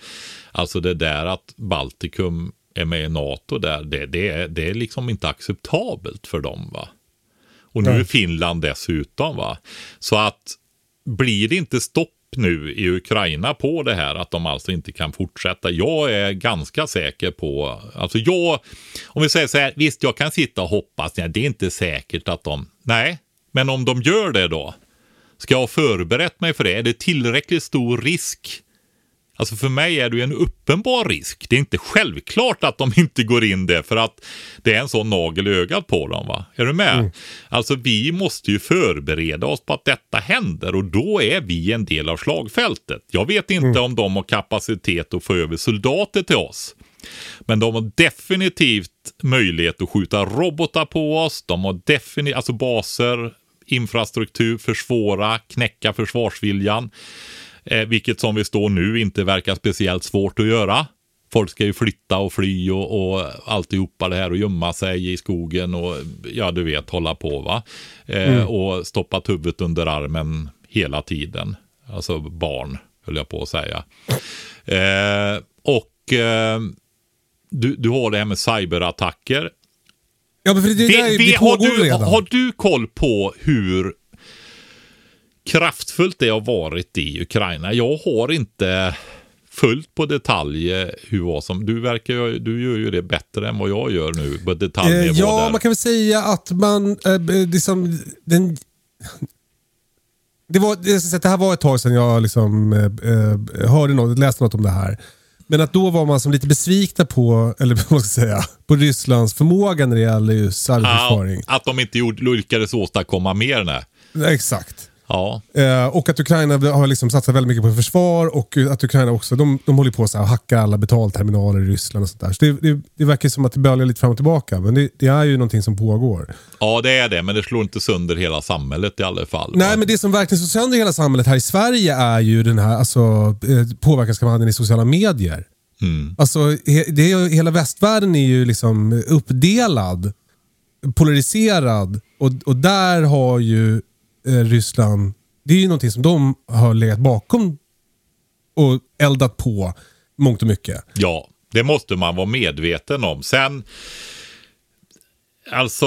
B: Alltså det där att Baltikum är med i NATO där. Det, det, är, det är liksom inte acceptabelt för dem. va. Och nu är Finland dessutom. va. Så att blir det inte stopp nu i Ukraina på det här att de alltså inte kan fortsätta. Jag är ganska säker på, alltså jag, om vi säger så här, visst jag kan sitta och hoppas, nej, det är inte säkert att de, nej, men om de gör det då, ska jag ha förberett mig för det? Är det tillräckligt stor risk? Alltså för mig är det ju en uppenbar risk. Det är inte självklart att de inte går in det för att det är en sån nagel i ögat på dem. va? Är du med? Alltså vi måste ju förbereda oss på att detta händer och då är vi en del av slagfältet. Jag vet inte om de har kapacitet att få över soldater till oss. Men de har definitivt möjlighet att skjuta robotar på oss. De har definitivt, alltså baser, infrastruktur, försvåra, knäcka försvarsviljan. Eh, vilket som vi står nu inte verkar speciellt svårt att göra. Folk ska ju flytta och fly och, och alltihopa det här och gömma sig i skogen och ja, du vet, hålla på va. Eh, Och stoppat huvudet under armen hela tiden. Alltså barn, höll jag på att säga. Eh, och eh, du, du har det här med cyberattacker.
A: Ja, men för det, det,
B: Vi-
A: det
B: vi- har, du,
A: redan.
B: har du koll på hur kraftfullt det har varit i Ukraina? Jag har inte följt på detalj hur vad som... Du verkar du gör ju det bättre än vad jag gör nu på detaljnivå.
A: Eh, ja,
B: där.
A: man kan väl säga att man... Eh, liksom, den, det, var, det, här var ett tag sedan jag liksom, eh, eh, hörde något, läste något om det här. Men att då var man som lite besvikna på, eller vad ska jag säga, på Rysslands förmåga när det gäller just cyberförsvaring.
B: att de inte gjorde, lyckades åstadkomma mer. Nej.
A: Exakt.
B: Ja,
A: Eh, och att Ukraina har liksom satsat väldigt mycket på försvar och att Ukraina också, de, de håller på och hackar alla betalterminaler i Ryssland och sånt där. Så det, det, det verkar som att det böljar lite fram och tillbaka. Men det, det är ju någonting som pågår.
B: ja, det är det, men det slår inte sönder hela samhlet i alla fall.
A: Nej, men det som verkligen slår sönder hela samhället här i Sverige är ju den här alltså, eh, påverkanskampanjen i sociala medier. Alltså, he, det är, hela västvärlden är ju liksom uppdelad, polariserad och, och där har ju Eh, Ryssland, det är ju någonting som de har legat bakom och eldat på mångt och mycket.
B: Ja, det måste man vara medveten om. Sen, alltså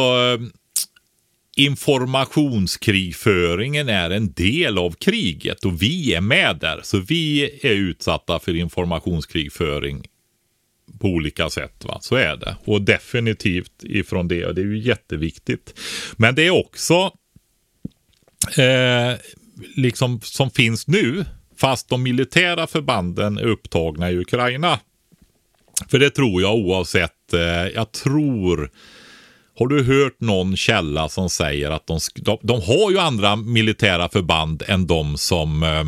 B: informationskrigföringen är en del av kriget och vi är med där. Så vi är utsatta för informationskrigföring på olika sätt. Va? Så är det. Och definitivt ifrån det. Och det är ju jätteviktigt. Men det är också eh, liksom som finns nu. Fast de militära förbanden är upptagna i Ukraina. För det tror jag oavsett. Eh, jag tror. Har du hört någon källa som säger att de, de, de har ju andra militära förband än de som, eh,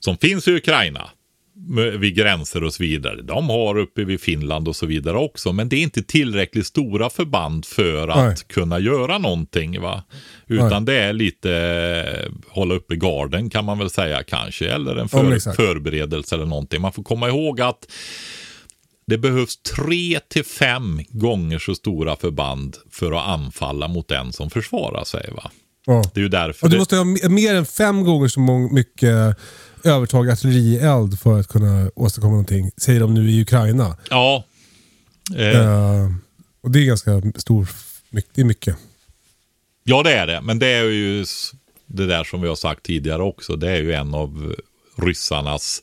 B: som finns i Ukraina vid gränser och så vidare. De har uppe vid Finland och så vidare också. Men det är inte tillräckligt stora förband för att
A: Nej.
B: kunna göra någonting. Va? Utan det är lite eh, hålla uppe garden kan man väl säga kanske. Eller en för,
A: exakt.
B: förberedelse eller någonting. Man får komma ihåg att det behövs tre till fem gånger så stora förband för att anfalla mot den som försvarar sig. Va?
A: Ja.
B: Det är ju därför
A: Och du måste ha me- mer än fem gånger så mycket övertag artillerield för att kunna åstadkomma någonting. Säger de nu i Ukraina.
B: Ja. Eh,
A: Eh, och det är ganska stor, det är mycket.
B: Ja, det är det. Men det är ju det där som vi har sagt tidigare också. Det är ju en av ryssarnas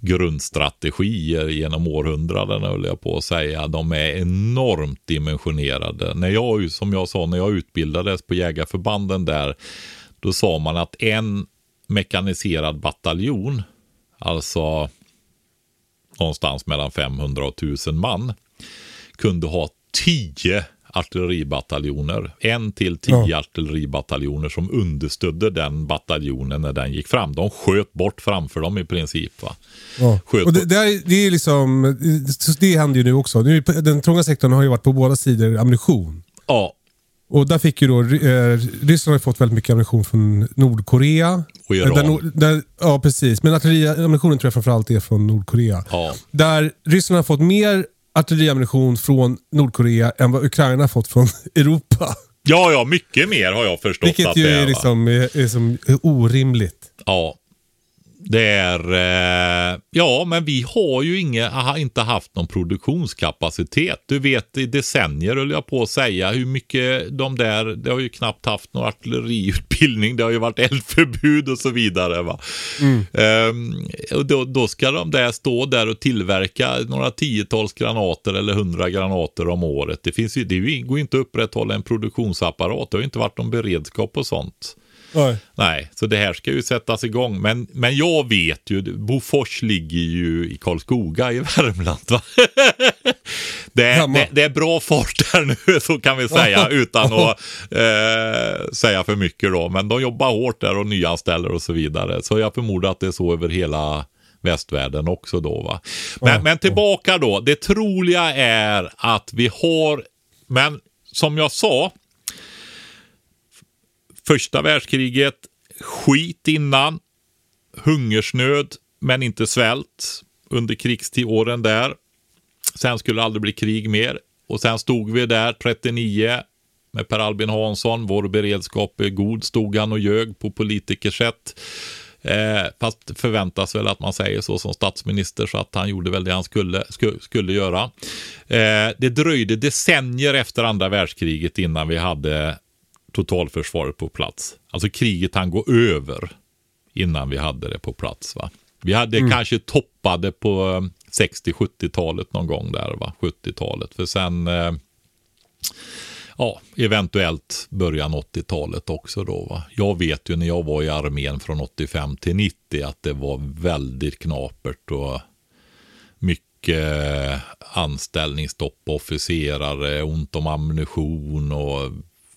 B: grundstrategier genom århundraden höll jag på att säga. De är enormt dimensionerade. När jag, som jag sa, när jag utbildades på jägarförbanden där, då sa man att en mekaniserad bataljon, alltså någonstans mellan 500 och 1000 man, kunde ha 10 artilleribataljoner. En till tio
A: Ja.
B: artilleribataljoner som understödde den bataljonen när den gick fram. De sköt bort framför dem i princip. Va?
A: Ja. Och det, det, är, det är liksom, det- det händer ju nu också. Nu, den trånga sektorn har ju varit på båda sidor ammunition.
B: Ja,
A: Och där fick ju då, eh, Ryssland har fått väldigt mycket ammunition från Nordkorea.
B: Och Iran.
A: Där, där, ja, precis. Men artilleriammunitionen tror jag framförallt är från Nordkorea.
B: Ja.
A: Där Ryssland har fått mer artilleriammunition från Nordkorea än vad Ukraina har fått från Europa.
B: ja, ja, mycket mer har jag förstått
A: Vilket
B: att
A: ju
B: det är.
A: liksom, är, är som orimligt.
B: Ja. Det är, eh, ja men vi har ju inga, har inte haft någon produktionskapacitet. Du vet i decennier höll jag på att säga hur mycket de där, det har ju knappt haft någon artilleriutbildning, det har ju varit eldförbud och så vidare. Va? Ehm, och då, då ska de där stå där och tillverka några tiotals granater eller hundra granater om året. Det, finns ju, det går ju inte att upprätthålla en produktionsapparat, det har ju inte varit någon beredskap och sånt.
A: Nej.
B: Nej, så det här ska ju sättas igång. Men, men jag vet ju, Bofors ligger ju i Karlskoga i Värmland. Va? Det, är, det, det är bra fart där nu, så kan vi säga, utan att eh, säga för mycket då. Men de jobbar hårt där och nyanställer och så vidare. Så jag förmodar att det är så över hela västvärlden också då. Va? Men, men tillbaka då, det troliga är att vi har, men som jag sa, Första världskriget, skit innan, hungersnöd men inte svält under krigstiden där. Sen skulle det aldrig bli krig mer. Och sen stod vi där 39 med Per Albin Hansson. Vår beredskap är god, stod han och ljög på politikersätt. Eh, fast förväntas väl att man säger så som statsminister så att han gjorde väl det han skulle, skulle, skulle göra. Eh, det dröjde decennier efter andra världskriget innan vi hade totalförsvaret på plats. Alltså kriget han gå över innan vi hade det på plats. Va? Vi hade kanske toppade på eh, 60-70-talet någon gång där, va? 70-talet. För sen, eh, ja, eventuellt början 80-talet också då. Va? Jag vet ju när jag var i armén från 85 till 90 att det var väldigt knapert och mycket anställningsstopp på officerare, ont om ammunition och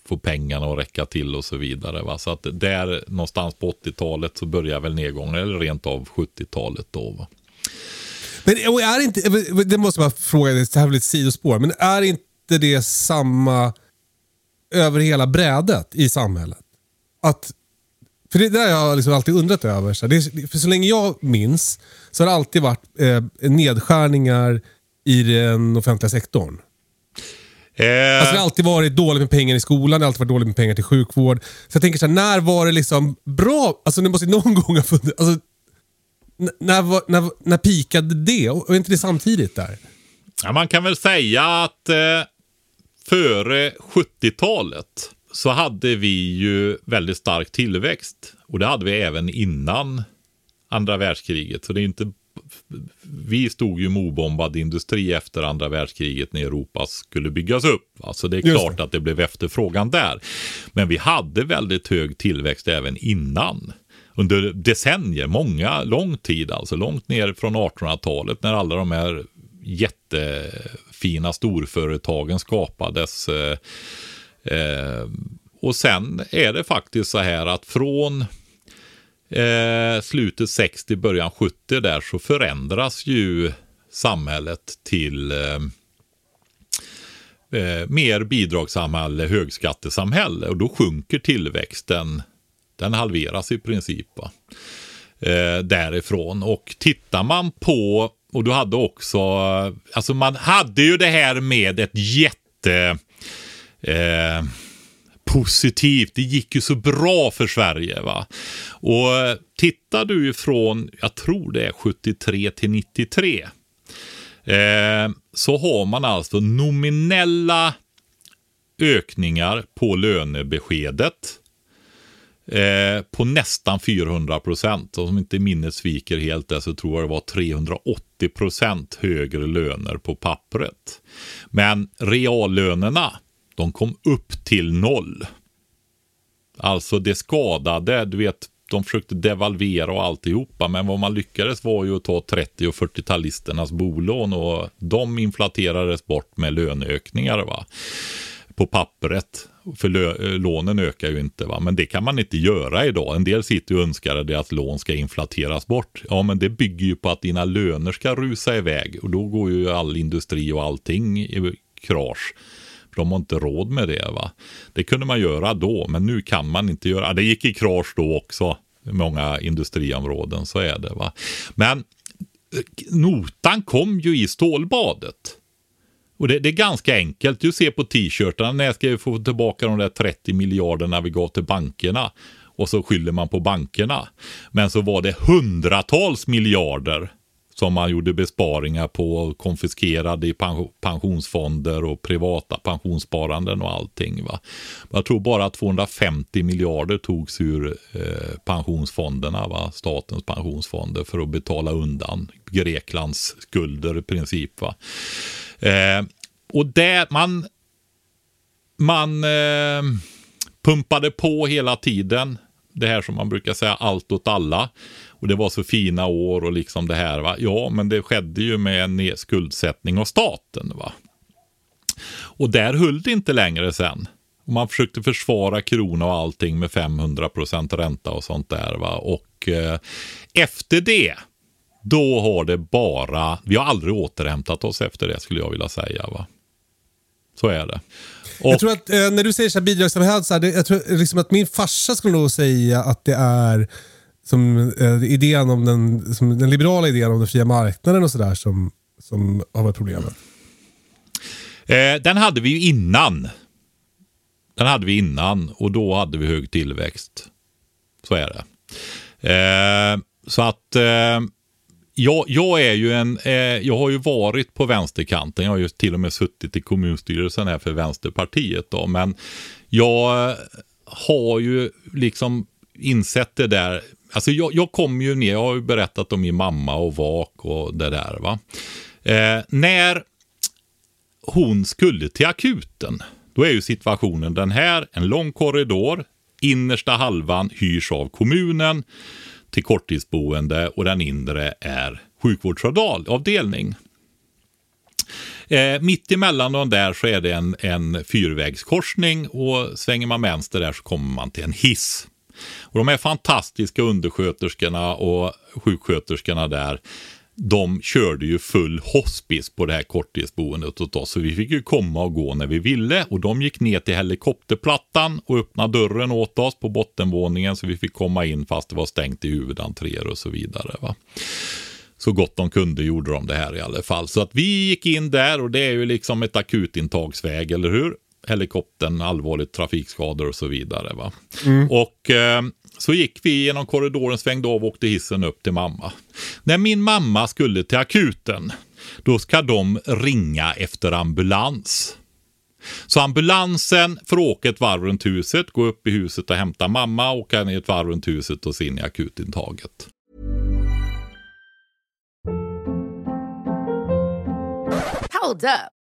B: få pengarna att räcka till och så vidare. Va? Så att där någonstans på 80-talet så börjar väl nedgången, eller rent av 70-talet då. Va?
A: Men är inte, det måste man fråga, det här blir ett sidospår, men är inte det samma över hela brädet i samhället? Att, för det där det jag liksom alltid undrat över. Så, det, för så länge jag minns så har det alltid varit eh, nedskärningar i den offentliga sektorn.
B: Eh,
A: Alltså det har alltid varit dåligt med pengar i skolan, det har alltid varit dåligt med pengar till sjukvård. Så jag tänker så här, när var det liksom bra? Alltså det måste ju någon gång ha funnits. Alltså, när, var- när, när pikade det? Och är inte det samtidigt där?
B: Ja, man kan väl säga att eh, före 70-talet så hade vi ju väldigt stark tillväxt. Och det hade vi även innan andra världskriget. Så det är inte, vi stod ju med obombad industri efter andra världskriget när Europa skulle byggas upp. Alltså det är
A: Just
B: klart
A: det.
B: att det blev efterfrågan där. Men vi hade väldigt hög tillväxt även innan. Under decennier, många, lång tid alltså, långt ner från 1800-talet när alla de här jättefina storföretagen skapades. Eh, eh, och sen är det faktiskt så här att från eh, slutet 60, början 70 där så förändras ju samhället till eh, eh, mer bidragssamhälle, högskattesamhälle och då sjunker tillväxten. Den halveras i princip va? Eh, därifrån och tittar man på och du hade också, alltså man hade ju det här med ett jätte eh, positivt. Det gick ju så bra för Sverige. va. Och eh, tittar du ifrån, jag tror det är 73 till 93. Eh, så har man alltså nominella ökningar på lönebeskedet eh, på nästan 400 procent. Om inte minnet sviker helt där så tror jag det var 380 procent högre löner på pappret. Men reallönerna, de kom upp till noll. Alltså det skadade, du vet, de försökte devalvera och alltihopa, men vad man lyckades var ju att ta 30 och 40-talisternas bolån och de inflaterades bort med löneökningar va? på pappret. För lånen ökar ju inte, va? men det kan man inte göra idag. En del sitter och önskar det att lån ska inflateras bort. Ja, men det bygger ju på att dina löner ska rusa iväg och då går ju all industri och allting i krasch. De har inte råd med det. va. Det kunde man göra då, men nu kan man inte göra. Det gick i krasch då också. Många industriområden, så är det. va. Men eh, notan kom ju i stålbadet. Och det, det, är ganska enkelt. Du ser på t-shirtarna, när ska vi få tillbaka de där 30 miljarderna vi gav till bankerna? Och så skyller man på bankerna. Men så var det hundratals miljarder som man gjorde besparingar på, och konfiskerade i pensionsfonder och privata pensionssparanden och allting. Va? Jag tror bara 250 miljarder togs ur eh, pensionsfonderna, va? statens pensionsfonder, för att betala undan Greklands skulder i princip. Va? Eh, och där man, man eh, pumpade på hela tiden. Det här som man brukar säga allt åt alla. Och det var så fina år och liksom det här. Va? Ja, men det skedde ju med en skuldsättning av staten. Va? Och där höll det inte längre sen. Och man försökte försvara krona och allting med 500 procent ränta och sånt där. Va? Och eh, efter det då har det bara, vi har aldrig återhämtat oss efter det skulle jag vilja säga. Va? Så är det.
A: Och, jag tror att eh, när du säger så här bidragssamhället, så här, det, jag tror liksom att min farsa skulle nog säga att det är som eh, idén om den, som den liberala idén om den fria marknaden och sådär som, som har varit problemet.
B: Eh, den hade vi ju innan. Den hade vi innan och då hade vi hög tillväxt. Så är det. Eh, så att eh, jag, jag, är ju en, eh, jag har ju varit på vänsterkanten. Jag har ju till och med suttit i kommunstyrelsen här för Vänsterpartiet. Då, men jag har ju liksom insett det där. Alltså jag, jag kom ju ner, jag har ju berättat om min mamma och vak och det där. va. Eh, när hon skulle till akuten, då är ju situationen den här. En lång korridor, innersta halvan hyrs av kommunen till korttidsboende och den inre är sjukvårdsavdelning. Eh, mitt emellan de där så är det en, en fyrvägskorsning och svänger man vänster där så kommer man till en hiss. Och de här fantastiska undersköterskorna och sjuksköterskorna där de körde ju full hospice på det här korttidsboendet åt oss. Så vi fick ju komma och gå när vi ville. Och de gick ner till helikopterplattan och öppnade dörren åt oss på bottenvåningen. Så vi fick komma in fast det var stängt i huvudentréer och så vidare. Va? Så gott de kunde gjorde de det här i alla fall. Så att vi gick in där och det är ju liksom ett akutintagsväg, eller hur? Helikoptern, allvarligt trafikskador och så vidare. Va? Mm. Och eh, så gick vi genom korridoren, svängde av och åkte hissen upp till mamma. När min mamma skulle till akuten, då ska de ringa efter ambulans. Så ambulansen får åka ett varv runt huset, gå upp i huset och hämta mamma, åka ner ett varv runt huset och se in i akutintaget.
C: Hold up.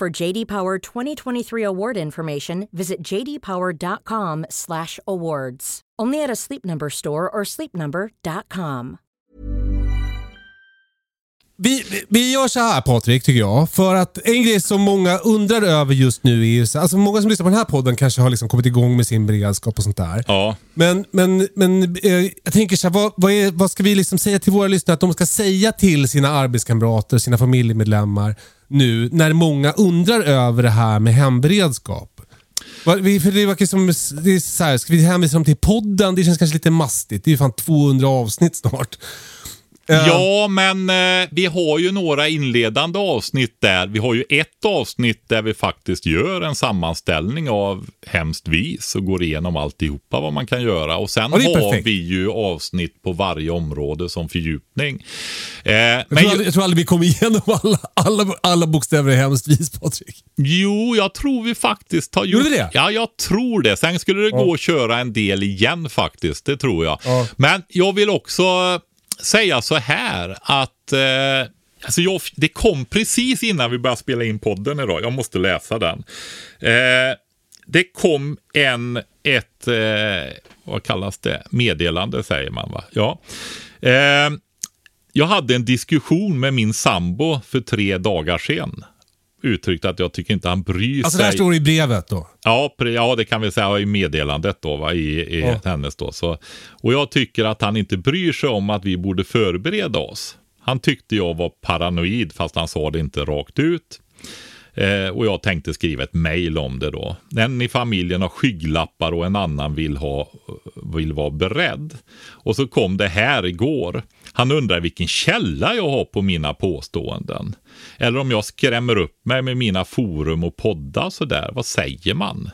D: For JD Power 2023 award information, visit jdpower.com/awards. Only at a Sleep Number store or sleepnumber.com.
A: Vi, vi, vi gör så här Patrik, tycker jag. För att en grej som många undrar över just nu är ju... så- Alltså många som lyssnar på den här podden kanske har liksom kommit igång med sin beredskap och sånt där.
B: Ja.
A: Men, men, men eh, jag tänker så här, vad, vad, är, vad ska vi liksom säga till våra lyssnare att de ska säga till sina arbetskamrater, sina familjemedlemmar nu när många undrar över det här med hemberedskap? För det verkar som, det är så här, ska vi hänvisa dem till podden? Det känns kanske lite mastigt. Det är ju fan 200 avsnitt snart.
B: Ja, men eh, vi har ju några inledande avsnitt där. Vi har ju ett avsnitt där vi faktiskt gör en sammanställning av hemskt vis och går igenom alltihopa vad man kan göra. Och sen
A: Ja,
B: har vi ju avsnitt på varje område som fördjupning. Eh,
A: Jag
B: men
A: tror, aldrig, jag tror aldrig vi kommer igenom alla, alla, alla bokstäver i hemskt vis, Patrik.
B: jo, jag tror vi faktiskt har gjort
A: det?
B: Ja, jag tror det. Sen skulle det
A: Ja.
B: gå att köra en del igen faktiskt. Det tror jag.
A: Ja.
B: Men jag vill också säga så här att eh, alltså jag, det kom precis innan vi började spela in podden idag. Jag måste läsa den. Eh, det kom en, ett, eh, vad kallas det, meddelande säger man va? Ja. Eh, jag hade en diskussion med min sambo för tre dagar sedan. Uttryckt att jag tycker inte han bryr
A: Alltså
B: sig.
A: det här står i brevet då.
B: Ja, ja, det kan vi säga i meddelandet då, va, i, i
A: Ja.
B: hennes då. Så, och jag tycker att han inte bryr sig om att vi borde förbereda oss. Han tyckte jag var paranoid, fast han sa det inte rakt ut. Eh, och jag tänkte skriva ett mejl om det då. En i familjen har skygglappar och en annan vill, ha, vill vara beredd. Och så kom det här igår. Han undrar vilken källa jag har på mina påståenden. Eller om jag skrämmer upp mig med mina forum och poddar sådär. Vad säger man?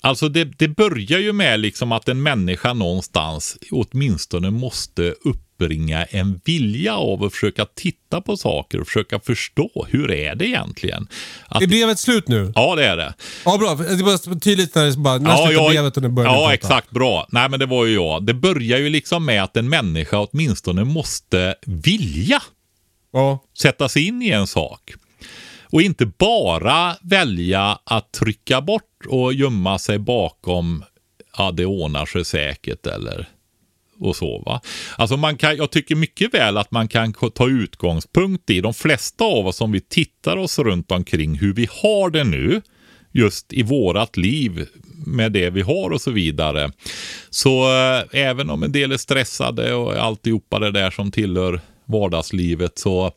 B: Alltså det, det börjar ju med liksom att en människa någonstans åtminstone måste upp uppbringa en vilja av att försöka titta på saker och försöka förstå hur är det egentligen. Att,
A: Är brevet slut nu?
B: ja, det är det.
A: Ja, bra. Det var tydligt när det bara, när
B: Ja,
A: slutar
B: ja,
A: brevet och när börjar
B: ja exakt. Bra. Nej, men det var ju jag. Det börjar ju liksom med att en människa åtminstone måste vilja
A: Ja.
B: sätta sig in i en sak. Och inte bara välja att trycka bort och gömma sig bakom ja, det ordnar sig säkert eller och så. Va? Alltså man kan, jag tycker mycket väl att man kan ta utgångspunkt i de flesta av oss om vi tittar oss runt omkring hur vi har det nu just i vårat liv med det vi har och så vidare. Så eh, även om en del är stressade och alltihopa det där som tillhör vardagslivet så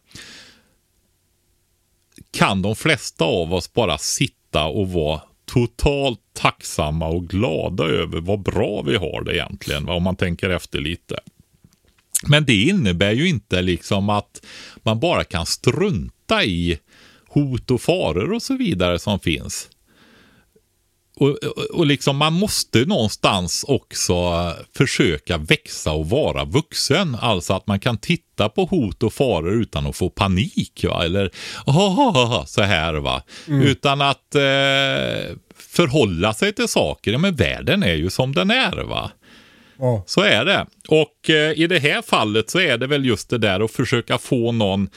B: kan de flesta av oss bara sitta och vara totalt tacksamma och glada över vad bra vi har det egentligen, va, om man tänker efter lite. Men det innebär ju inte liksom att man bara kan strunta i hot och faror och så vidare som finns. Och, och, liksom man måste någonstans också försöka växa och vara vuxen. Alltså att man kan titta på hot och faror utan att få panik. Va? Eller "Ahahaha", så här va. Utan att eh, förhålla sig till saker. Ja, men världen är ju som den är va.
A: Ja.
B: Så är det. Och eh, i det här fallet så är det väl just det där att försöka få någon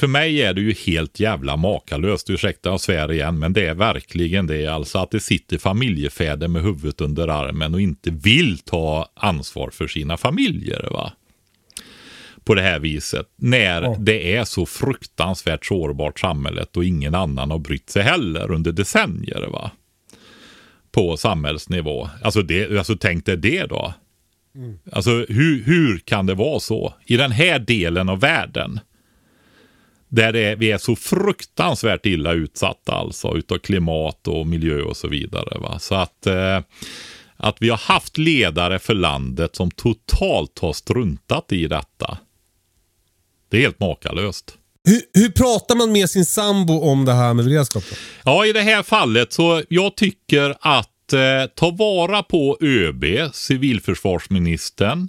B: för mig är det ju helt jävla makalöst, ursäkta jag svär igen, men det är verkligen det alltså att det sitter familjefäder med huvudet under armen och inte vill ta ansvar för sina familjer. va på det här viset. När ja. det är så fruktansvärt sårbart samhället och ingen annan har brytt sig heller under decennier. va På samhällsnivå. Alltså, det, alltså tänk dig det då. Mm. Alltså hur, hur kan det vara så? I den här delen av världen. Där är, vi är så fruktansvärt illa utsatta alltså utav klimat och miljö och så vidare. Va? Så att, eh, att vi har haft ledare för landet som totalt har struntat i detta. Det är helt makalöst.
A: Hur, hur, pratar man med sin sambo om det här med beredskap?
B: Ja, i det här fallet så jag tycker att eh, ta vara på ÖB, civilförsvarsministern,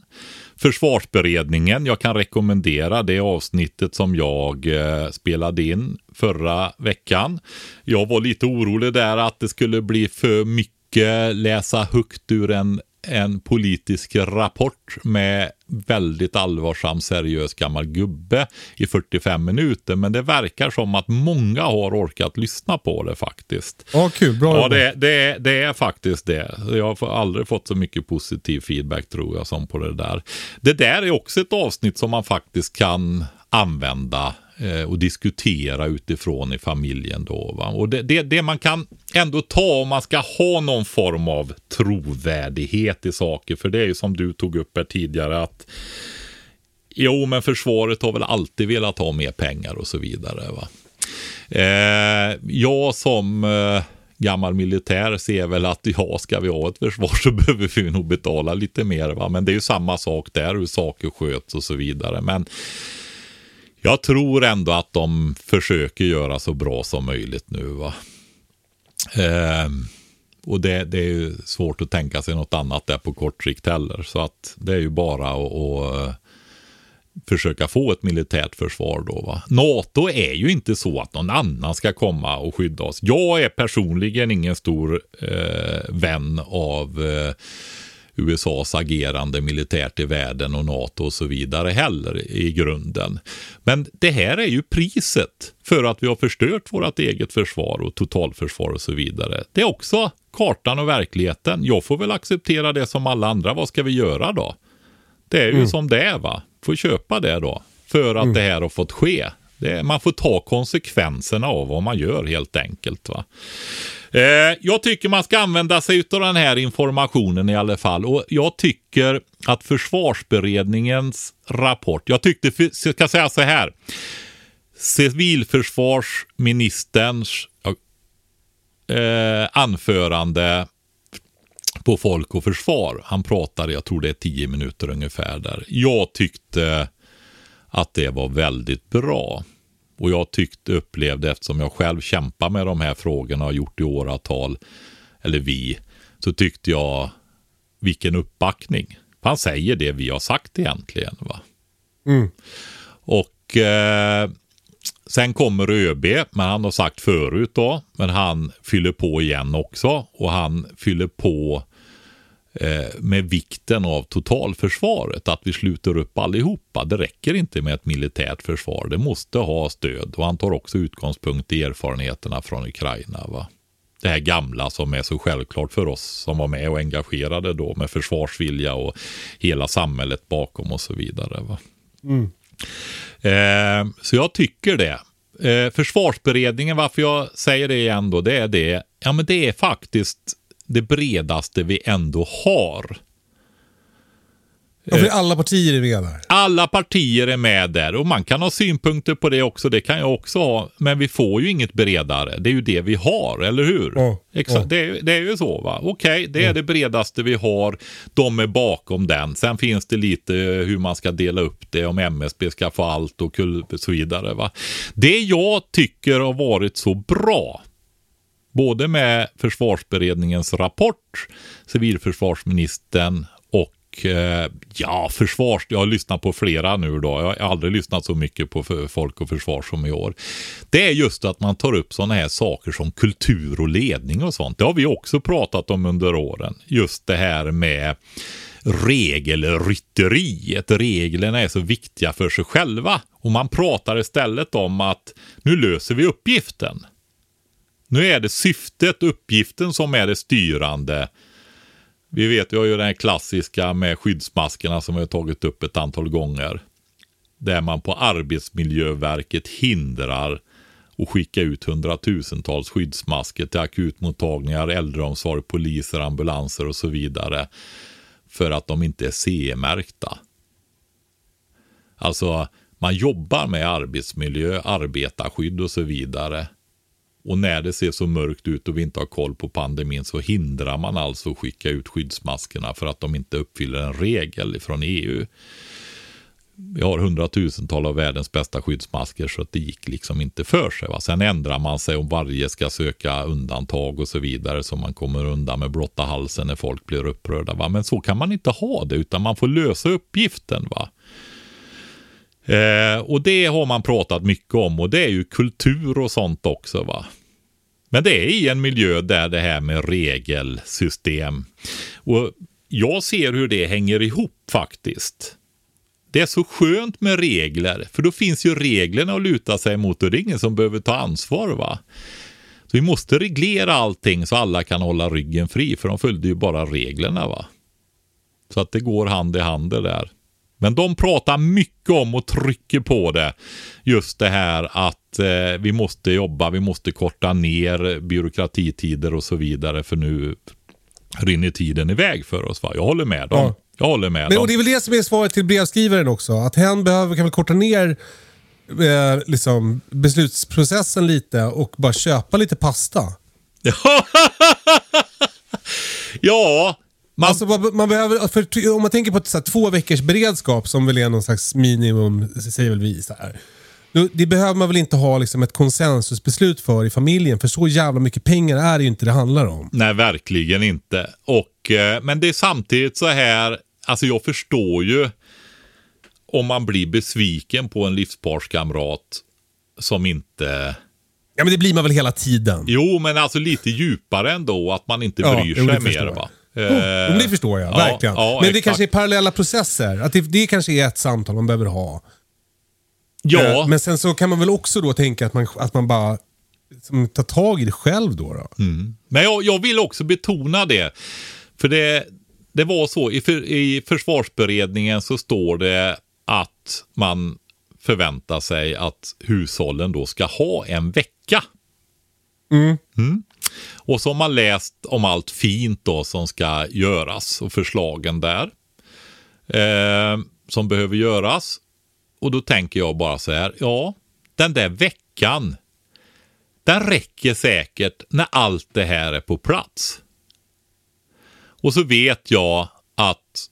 B: försvarsberedningen. Jag kan rekommendera det avsnittet som jag eh, spelade in förra veckan. Jag var lite orolig där att det skulle bli för mycket läsa högt ur en en politisk rapport med väldigt allvarsam, seriös gammal gubbe i 45 minuter. Men det verkar som att många har orkat lyssna på det faktiskt.
A: Ja, kul. Bra
B: Ja, det, det, det är faktiskt det. Jag har aldrig fått så mycket positiv feedback tror jag som på det där. Det där är också ett avsnitt som man faktiskt kan använda eh, och diskutera utifrån i familjen. Då, va? Och det, det, det, man kan ändå ta om man ska ha någon form av trovärdighet i saker. För det är ju som du tog upp här tidigare att Jo, men försvaret har väl alltid velat ha mer pengar och så vidare. Va? Eh, jag som eh, gammal militär ser väl att ja, ska vi ha ett försvar så behöver vi nog betala lite mer. Va? Men det är ju samma sak där, hur saker sköts och så vidare. Men jag tror ändå att de försöker göra så bra som möjligt nu. Va? Eh, och det, det, är ju svårt att tänka sig något annat där på kort sikt heller. Så att det är ju bara att, att eh, försöka få ett militärt försvar då. Va? NATO är ju inte så att någon annan ska komma och skydda oss. Jag är personligen ingen stor eh, vän av eh, USAs agerande militärt i världen och NATO och så vidare heller i grunden. Men det här är ju priset för att vi har förstört vårt eget försvar och totalförsvar och så vidare. Det är också kartan och verkligheten. Jag får väl acceptera det som alla andra. Vad ska vi göra då? Det är ju mm. som det är va. Får köpa det då. För att mm. det här har fått ske. Det, man får ta konsekvenserna av vad man gör helt enkelt. Va? Eh, jag tycker man ska använda sig av den här informationen i alla fall. Och jag tycker att försvarsberedningens rapport, jag tyckte, jag ska säga så här. Civilförsvarsministerns eh, anförande på Folk och Försvar. Han pratade, jag tror det är tio minuter ungefär där. Jag tyckte att det var väldigt bra. Och jag tyckte, upplevde, eftersom jag själv kämpar med de här frågorna och har gjort i åratal, eller vi, så tyckte jag vilken uppbackning. Han säger det vi har sagt egentligen. va. Mm. Och eh, sen kommer ÖB, men han har sagt förut då, men han fyller på igen också och han fyller på med vikten av totalförsvaret, att vi sluter upp allihopa. Det räcker inte med ett militärt försvar, det måste ha stöd och han tar också utgångspunkt i erfarenheterna från Ukraina. Va? Det här gamla som är så självklart för oss som var med och engagerade då med försvarsvilja och hela samhället bakom och så vidare. Va? Mm. Eh, så jag tycker det. Eh, försvarsberedningen, varför jag säger det igen då, det är det. Ja, men det är faktiskt det bredaste vi ändå har.
A: Ja, för alla partier är med där.
B: Alla partier är med där och man kan ha synpunkter på det också. Det kan jag också ha. Men vi får ju inget bredare. Det är ju det vi har, eller hur? Ja, Exakt. Ja. Det, är, det, är ju så va. Okej, okay, det är ja. det bredaste vi har. De är bakom den. Sen finns det lite hur man ska dela upp det. Om MSB ska få allt och så vidare. Va? Det jag tycker har varit så bra både med försvarsberedningens rapport, civilförsvarsministern och eh, ja, försvars... Jag har lyssnat på flera nu då. Jag har aldrig lyssnat så mycket på Folk och Försvar som i år. Det är just att man tar upp sådana här saker som kultur och ledning och sånt. Det har vi också pratat om under åren. Just det här med regelrytteriet. Reglerna är så viktiga för sig själva. Och man pratar istället om att nu löser vi uppgiften. Nu är det syftet, uppgiften som är det styrande. Vi vet, vi har ju den här klassiska med skyddsmaskerna som vi har tagit upp ett antal gånger. Där man på Arbetsmiljöverket hindrar att skicka ut hundratusentals skyddsmasker till akutmottagningar, äldreomsorg, poliser, ambulanser och så vidare. För att de inte är CE-märkta. Alltså, man jobbar med arbetsmiljö, arbetarskydd och så vidare. Och när det ser så mörkt ut och vi inte har koll på pandemin så hindrar man alltså att skicka ut skyddsmaskerna för att de inte uppfyller en regel från EU. Vi har hundratusentals av världens bästa skyddsmasker så att det gick liksom inte för sig. Va? Sen ändrar man sig om varje ska söka undantag och så vidare så man kommer undan med blotta halsen när folk blir upprörda. Va? Men så kan man inte ha det utan man får lösa uppgiften. va. Eh, och det har man pratat mycket om och det är ju kultur och sånt också. va. Men det är i en miljö där det här med regelsystem. Och jag ser hur det hänger ihop faktiskt. Det är så skönt med regler, för då finns ju reglerna att luta sig mot och det är ingen som behöver ta ansvar. va. Så Vi måste reglera allting så alla kan hålla ryggen fri, för de följde ju bara reglerna. va. Så att det går hand i hand det där. Men de pratar mycket om och trycker på det. Just det här att eh, vi måste jobba, vi måste korta ner byråkratitider och så vidare. För nu rinner tiden iväg för oss. Va? Jag håller med dem. Ja. Jag håller med
A: Men,
B: dem.
A: Och det är väl det som är svaret till brevskrivaren också. Att hen behöver, kan väl korta ner eh, liksom, beslutsprocessen lite och bara köpa lite pasta.
B: ja,
A: man, alltså, man, behöver, för, om man tänker på så här, två veckors beredskap som väl är någon slags minimum, säger väl vi. Så här. Det behöver man väl inte ha liksom ett konsensusbeslut för i familjen, för så jävla mycket pengar är det ju inte det handlar om.
B: Nej, verkligen inte. Och, eh, men det är samtidigt så här, alltså jag förstår ju om man blir besviken på en livsparskamrat som inte...
A: Ja, men det blir man väl hela tiden?
B: Jo, men alltså lite djupare ändå, att man inte bryr ja, sig mer. Va?
A: Oh, det förstår jag, ja, verkligen. Ja, men exakt. det kanske är parallella processer. Att det, det kanske är ett samtal man behöver ha.
B: Ja.
A: Eh, men sen så kan man väl också då tänka att man, att man bara liksom, tar tag i det själv då. då.
B: Mm. Men jag, jag vill också betona det. För det, det var så, i, för, i försvarsberedningen så står det att man förväntar sig att hushållen då ska ha en vecka.
A: Mm.
B: Mm. Och så har man läst om allt fint då som ska göras och förslagen där. Eh, som behöver göras. Och då tänker jag bara så här, ja, den där veckan, den räcker säkert när allt det här är på plats. Och så vet jag att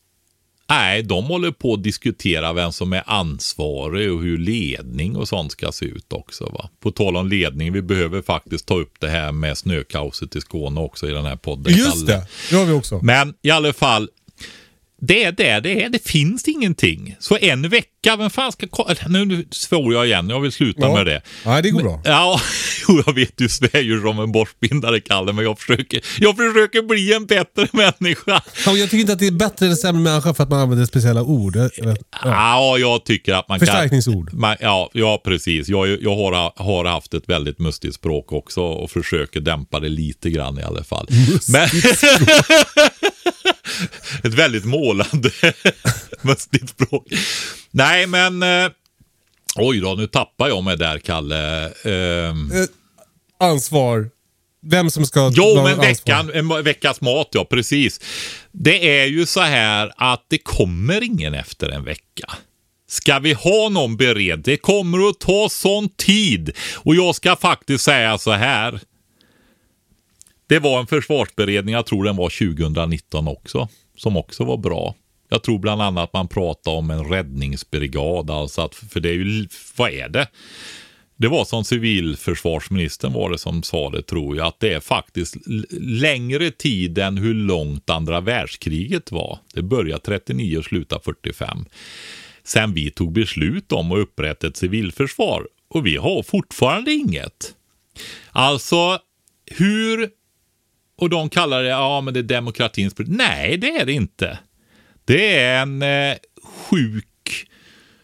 B: Nej, de håller på att diskutera vem som är ansvarig och hur ledning och sånt ska se ut också. Va? På tal om ledning, vi behöver faktiskt ta upp det här med snökaoset i Skåne också i den här podden.
A: Just det, det har vi också.
B: Men i alla fall, det är det det är. Det finns ingenting. Så en vecka, vem fan ska Nu svor jag igen, jag vill sluta
A: ja.
B: med det.
A: Nej, det går bra.
B: Ja, jag vet du svär ju som en borstbindare, Kalle, men jag försöker, jag försöker bli en bättre människa.
A: Ja, jag tycker inte att det är bättre eller sämre människa för att man använder speciella ord. Ja,
B: ja jag tycker att man
A: Förstärkningsord.
B: kan... Man, ja, ja, precis. Jag, jag har, har haft ett väldigt mustigt språk också och försöker dämpa det lite grann i alla fall. Mustigt språk. ett väldigt målande mustigt språk. Nej, men... Eh, oj då, nu tappar jag mig där, Kalle.
A: Ehm. Eh, ansvar. Vem som ska
B: Jo, men veckan, en veckas mat, ja precis. Det är ju så här att det kommer ingen efter en vecka. Ska vi ha någon beredd? Det kommer att ta sån tid. Och jag ska faktiskt säga så här. Det var en försvarsberedning, jag tror den var 2019 också, som också var bra. Jag tror bland annat man pratade om en räddningsbrigad, alltså att, för det är ju, vad är det? det var som civilförsvarsministern var det som sa det tror jag, att det är faktiskt längre tid än hur långt andra världskriget var. Det började 39 och slutade 45. Sen vi tog beslut om att upprätta ett civilförsvar och vi har fortfarande inget. Alltså, hur... Och de kallar det, ja men det är demokratins... Nej, det är det inte. Det är en eh, sjuk,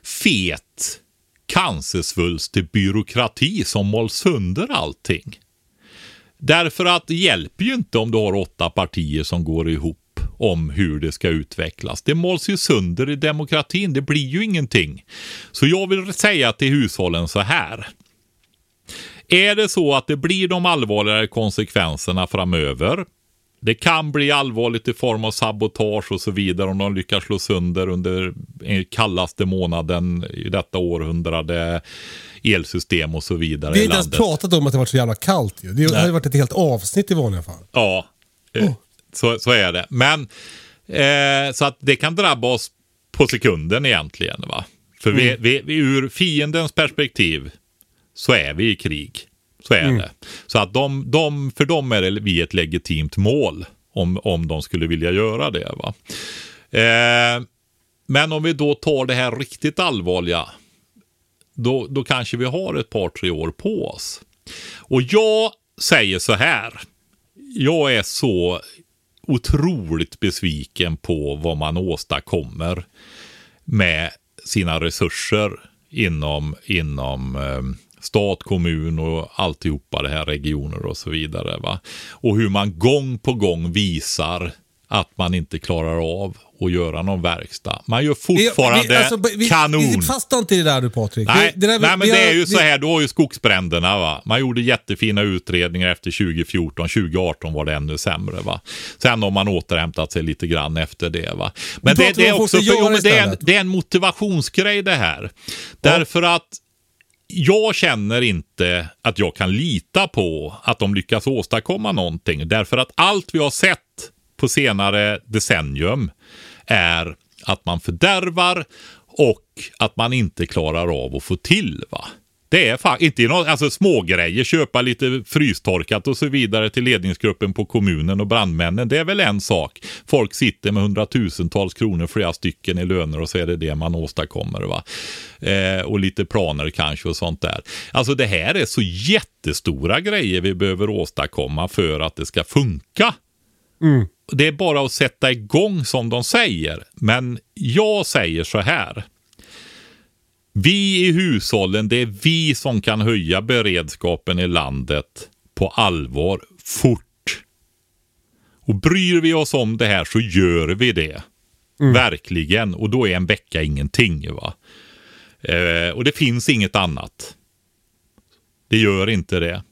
B: fet cancersvulstig byråkrati som mal sönder allting. Därför att det hjälper ju inte om du har åtta partier som går ihop om hur det ska utvecklas. Det mals ju sönder i demokratin. Det blir ju ingenting. Så jag vill säga till hushållen så här. Är det så att det blir de allvarligare konsekvenserna framöver det kan bli allvarligt i form av sabotage och så vidare om de lyckas slå sönder under kallaste månaden i detta århundrade elsystem och så vidare.
A: Vi har inte ens pratat om att det varit så jävla kallt ju. Det hade varit ett helt avsnitt i vanliga fall.
B: Ja, oh. så, så är det. Men eh, så att det kan drabba oss på sekunden egentligen. Va? För mm. vi, vi, ur fiendens perspektiv så är vi i krig. Så är mm. det. Så att de, de, för dem är det vi ett legitimt mål om, om de skulle vilja göra det. Va? Eh, men om vi då tar det här riktigt allvarliga, då, då kanske vi har ett par, tre år på oss. Och jag säger så här. Jag är så otroligt besviken på vad man åstadkommer med sina resurser inom, inom eh, stat, kommun och alltihopa det här, regioner och så vidare. Va? Och hur man gång på gång visar att man inte klarar av att göra någon verkstad. Man gör fortfarande vi, alltså, vi, kanon. Vi
A: fastnar inte i det där du Patrik.
B: Nej,
A: det,
B: där, nej men det är ju så här, du har ju skogsbränderna va. Man gjorde jättefina utredningar efter 2014, 2018 var det ännu sämre va. Sen har man återhämtat sig lite grann efter det va. Men det, det, är också, för, jo, men det, är en, det är en motivationsgrej det här. Därför att jag känner inte att jag kan lita på att de lyckas åstadkomma någonting. Därför att allt vi har sett på senare decennium är att man fördärvar och att man inte klarar av att få till. va. Det är fan inte något, alltså smågrejer, köpa lite frystorkat och så vidare till ledningsgruppen på kommunen och brandmännen. Det är väl en sak. Folk sitter med hundratusentals kronor, flera stycken i löner och så är det det man åstadkommer. Va? Eh, och lite planer kanske och sånt där. Alltså det här är så jättestora grejer vi behöver åstadkomma för att det ska funka. Mm. Det är bara att sätta igång som de säger. Men jag säger så här. Vi i hushållen, det är vi som kan höja beredskapen i landet på allvar fort. Och bryr vi oss om det här så gör vi det. Mm. Verkligen. Och då är en vecka ingenting. va. Eh, och det finns inget annat. Det gör inte det.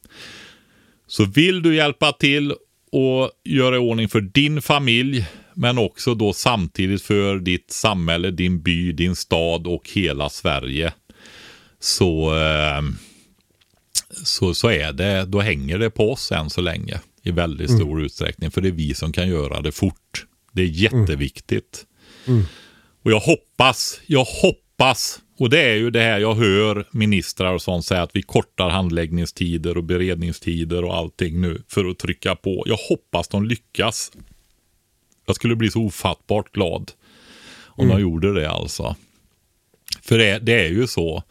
B: Så vill du hjälpa till och göra i ordning för din familj men också då samtidigt för ditt samhälle, din by, din stad och hela Sverige. Så, eh, så, så är det, då hänger det på oss än så länge i väldigt mm. stor utsträckning. För det är vi som kan göra det fort. Det är jätteviktigt. Mm. Mm. Och jag hoppas, jag hoppas, och det är ju det här jag hör ministrar och sånt säga att vi kortar handläggningstider och beredningstider och allting nu för att trycka på. Jag hoppas de lyckas jag skulle bli så ofattbart glad om mm. de gjorde det alltså. För det, det, är ju så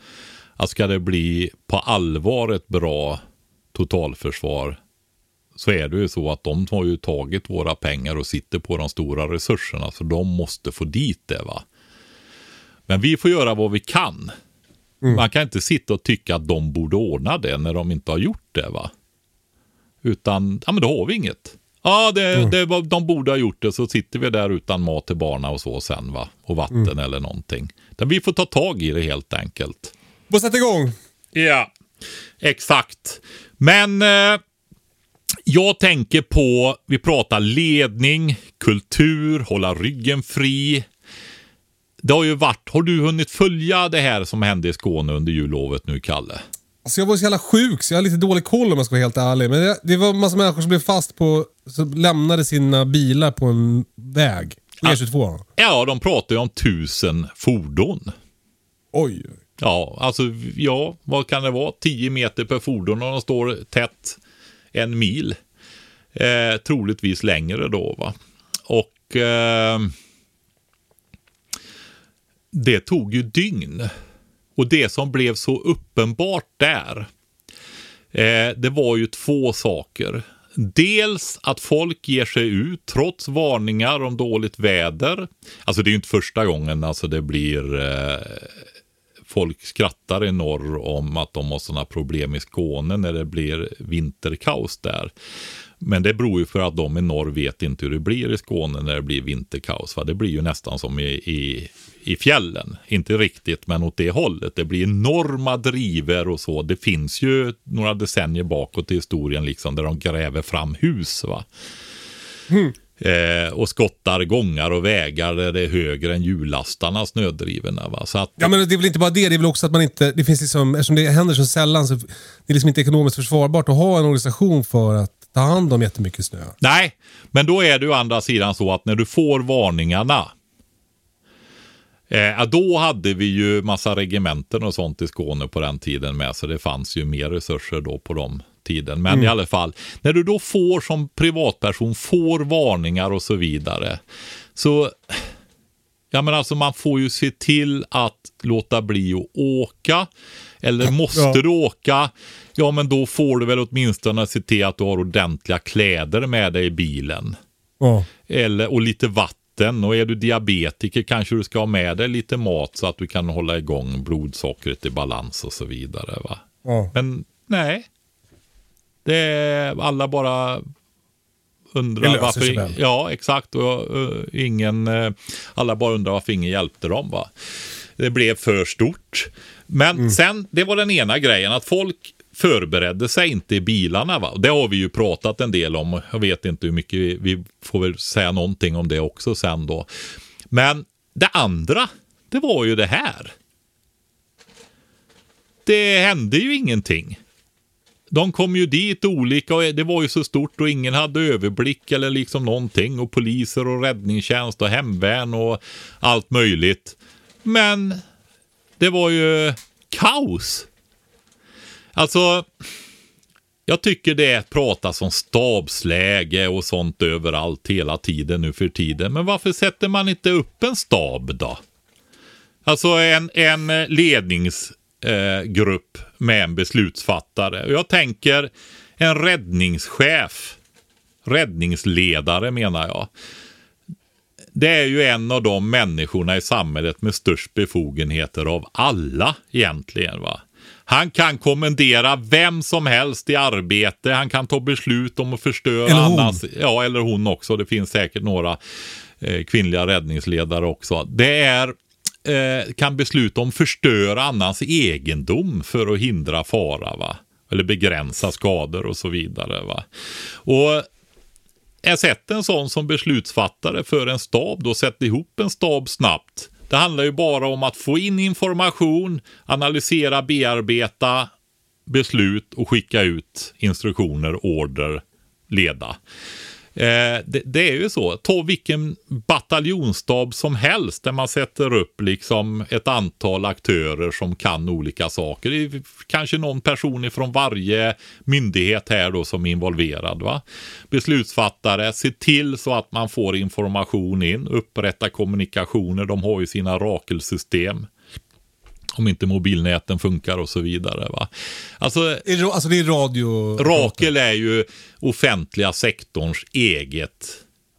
B: att ska det bli på allvar ett bra totalförsvar så är det ju så att de har ju tagit våra pengar och sitter på de stora resurserna så de måste få dit det va. Men vi får göra vad vi kan. Mm. Man kan inte sitta och tycka att de borde ordna det när de inte har gjort det va. Utan, ja men då har vi inget. Ja, det, mm. det de borde ha gjort det. Så sitter vi där utan mat till barna och så sen va. Och vatten mm. eller någonting. Men vi får ta tag i det helt enkelt.
A: Får sätta igång.
B: Ja, exakt. Men eh, jag tänker på, vi pratar ledning, kultur, hålla ryggen fri. Det har ju varit, har du hunnit följa det här som hände i Skåne under jullovet nu, Kalle?
A: Alltså jag var så jävla sjuk så jag har lite dålig koll om jag ska vara helt ärlig. Men det, det var en massa människor som blev fast på, som lämnade sina bilar på en väg. E22.
B: Ja, de pratar ju om tusen fordon.
A: Oj.
B: Ja, alltså ja, vad kan det vara? 10 meter per fordon och de står tätt en mil. Eh, troligtvis längre då va. Och eh, det tog ju dygn. Och det som blev så uppenbart där, eh, det var ju två saker. Dels att folk ger sig ut trots varningar om dåligt väder. Alltså det är ju inte första gången alltså det blir eh, folk skrattar i norr om att de har sådana problem i Skåne när det blir vinterkaos där. Men det beror ju för att de i norr vet inte hur det blir i Skåne när det blir vinterkaos. Va? Det blir ju nästan som i, i, i fjällen. Inte riktigt, men åt det hållet. Det blir enorma driver och så. Det finns ju några decennier bakåt i historien liksom, där de gräver fram hus. Va? Mm. Eh, och skottar gångar och vägar där det är högre än hjulastarna snödrivorna. Va? Så att,
A: ja men det är väl inte bara det, det är väl också att man inte, det finns liksom, eftersom det händer så sällan så det är liksom inte ekonomiskt försvarbart att ha en organisation för att ta hand om jättemycket snö.
B: Nej, men då är det å andra sidan så att när du får varningarna Eh, då hade vi ju massa regementen och sånt i Skåne på den tiden med, så det fanns ju mer resurser då på de tiden. Men mm. i alla fall, när du då får som privatperson, får varningar och så vidare. Så, ja men alltså man får ju se till att låta bli att åka. Eller måste ja. du åka, ja men då får du väl åtminstone se till att du har ordentliga kläder med dig i bilen. Ja. Eller, och lite vatten. Och är du diabetiker kanske du ska ha med dig lite mat så att du kan hålla igång blodsockret i balans och så vidare. Va? Ja. Men nej, det är alla bara undrar varför. Ja, exakt. Och, uh, ingen, uh, alla bara undrar varför ingen hjälpte dem. Va? Det blev för stort. Men mm. sen, det var den ena grejen, att folk förberedde sig inte i bilarna. Va? Det har vi ju pratat en del om. Jag vet inte hur mycket, vi, vi får väl säga någonting om det också sen då. Men det andra, det var ju det här. Det hände ju ingenting de kom ju dit olika och det var ju så stort och ingen hade överblick eller liksom någonting och poliser och räddningstjänst och hemvärn och allt möjligt. Men det var ju kaos. Alltså, jag tycker det pratas om stabsläge och sånt överallt hela tiden nu för tiden. Men varför sätter man inte upp en stab då? Alltså en, en ledningsgrupp eh, med en beslutsfattare. Och jag tänker en räddningschef, räddningsledare menar jag. Det är ju en av de människorna i samhället med störst befogenheter av alla egentligen. va. Han kan kommendera vem som helst i arbete. Han kan ta beslut om att förstöra eller hon. annans. Ja, eller hon också. Det finns säkert några eh, kvinnliga räddningsledare också. Det är eh, kan besluta om förstöra annans egendom för att hindra fara. Va? Eller begränsa skador och så vidare. Va? Och är sett en sån som beslutsfattare för en stab, då sätt ihop en stab snabbt. Det handlar ju bara om att få in information, analysera, bearbeta beslut och skicka ut instruktioner, order, leda. Eh, det, det, är ju så. Ta vilken bataljonsstab som helst där man sätter upp liksom ett antal aktörer som kan olika saker. Det är kanske någon person från varje myndighet här då som är involverad. Va? Beslutsfattare, se till så att man får information in, upprätta kommunikationer. De har ju sina rakelsystem om inte mobilnäten funkar och så vidare. Va? Alltså,
A: alltså det är radio?
B: Rakel är ju offentliga sektorns eget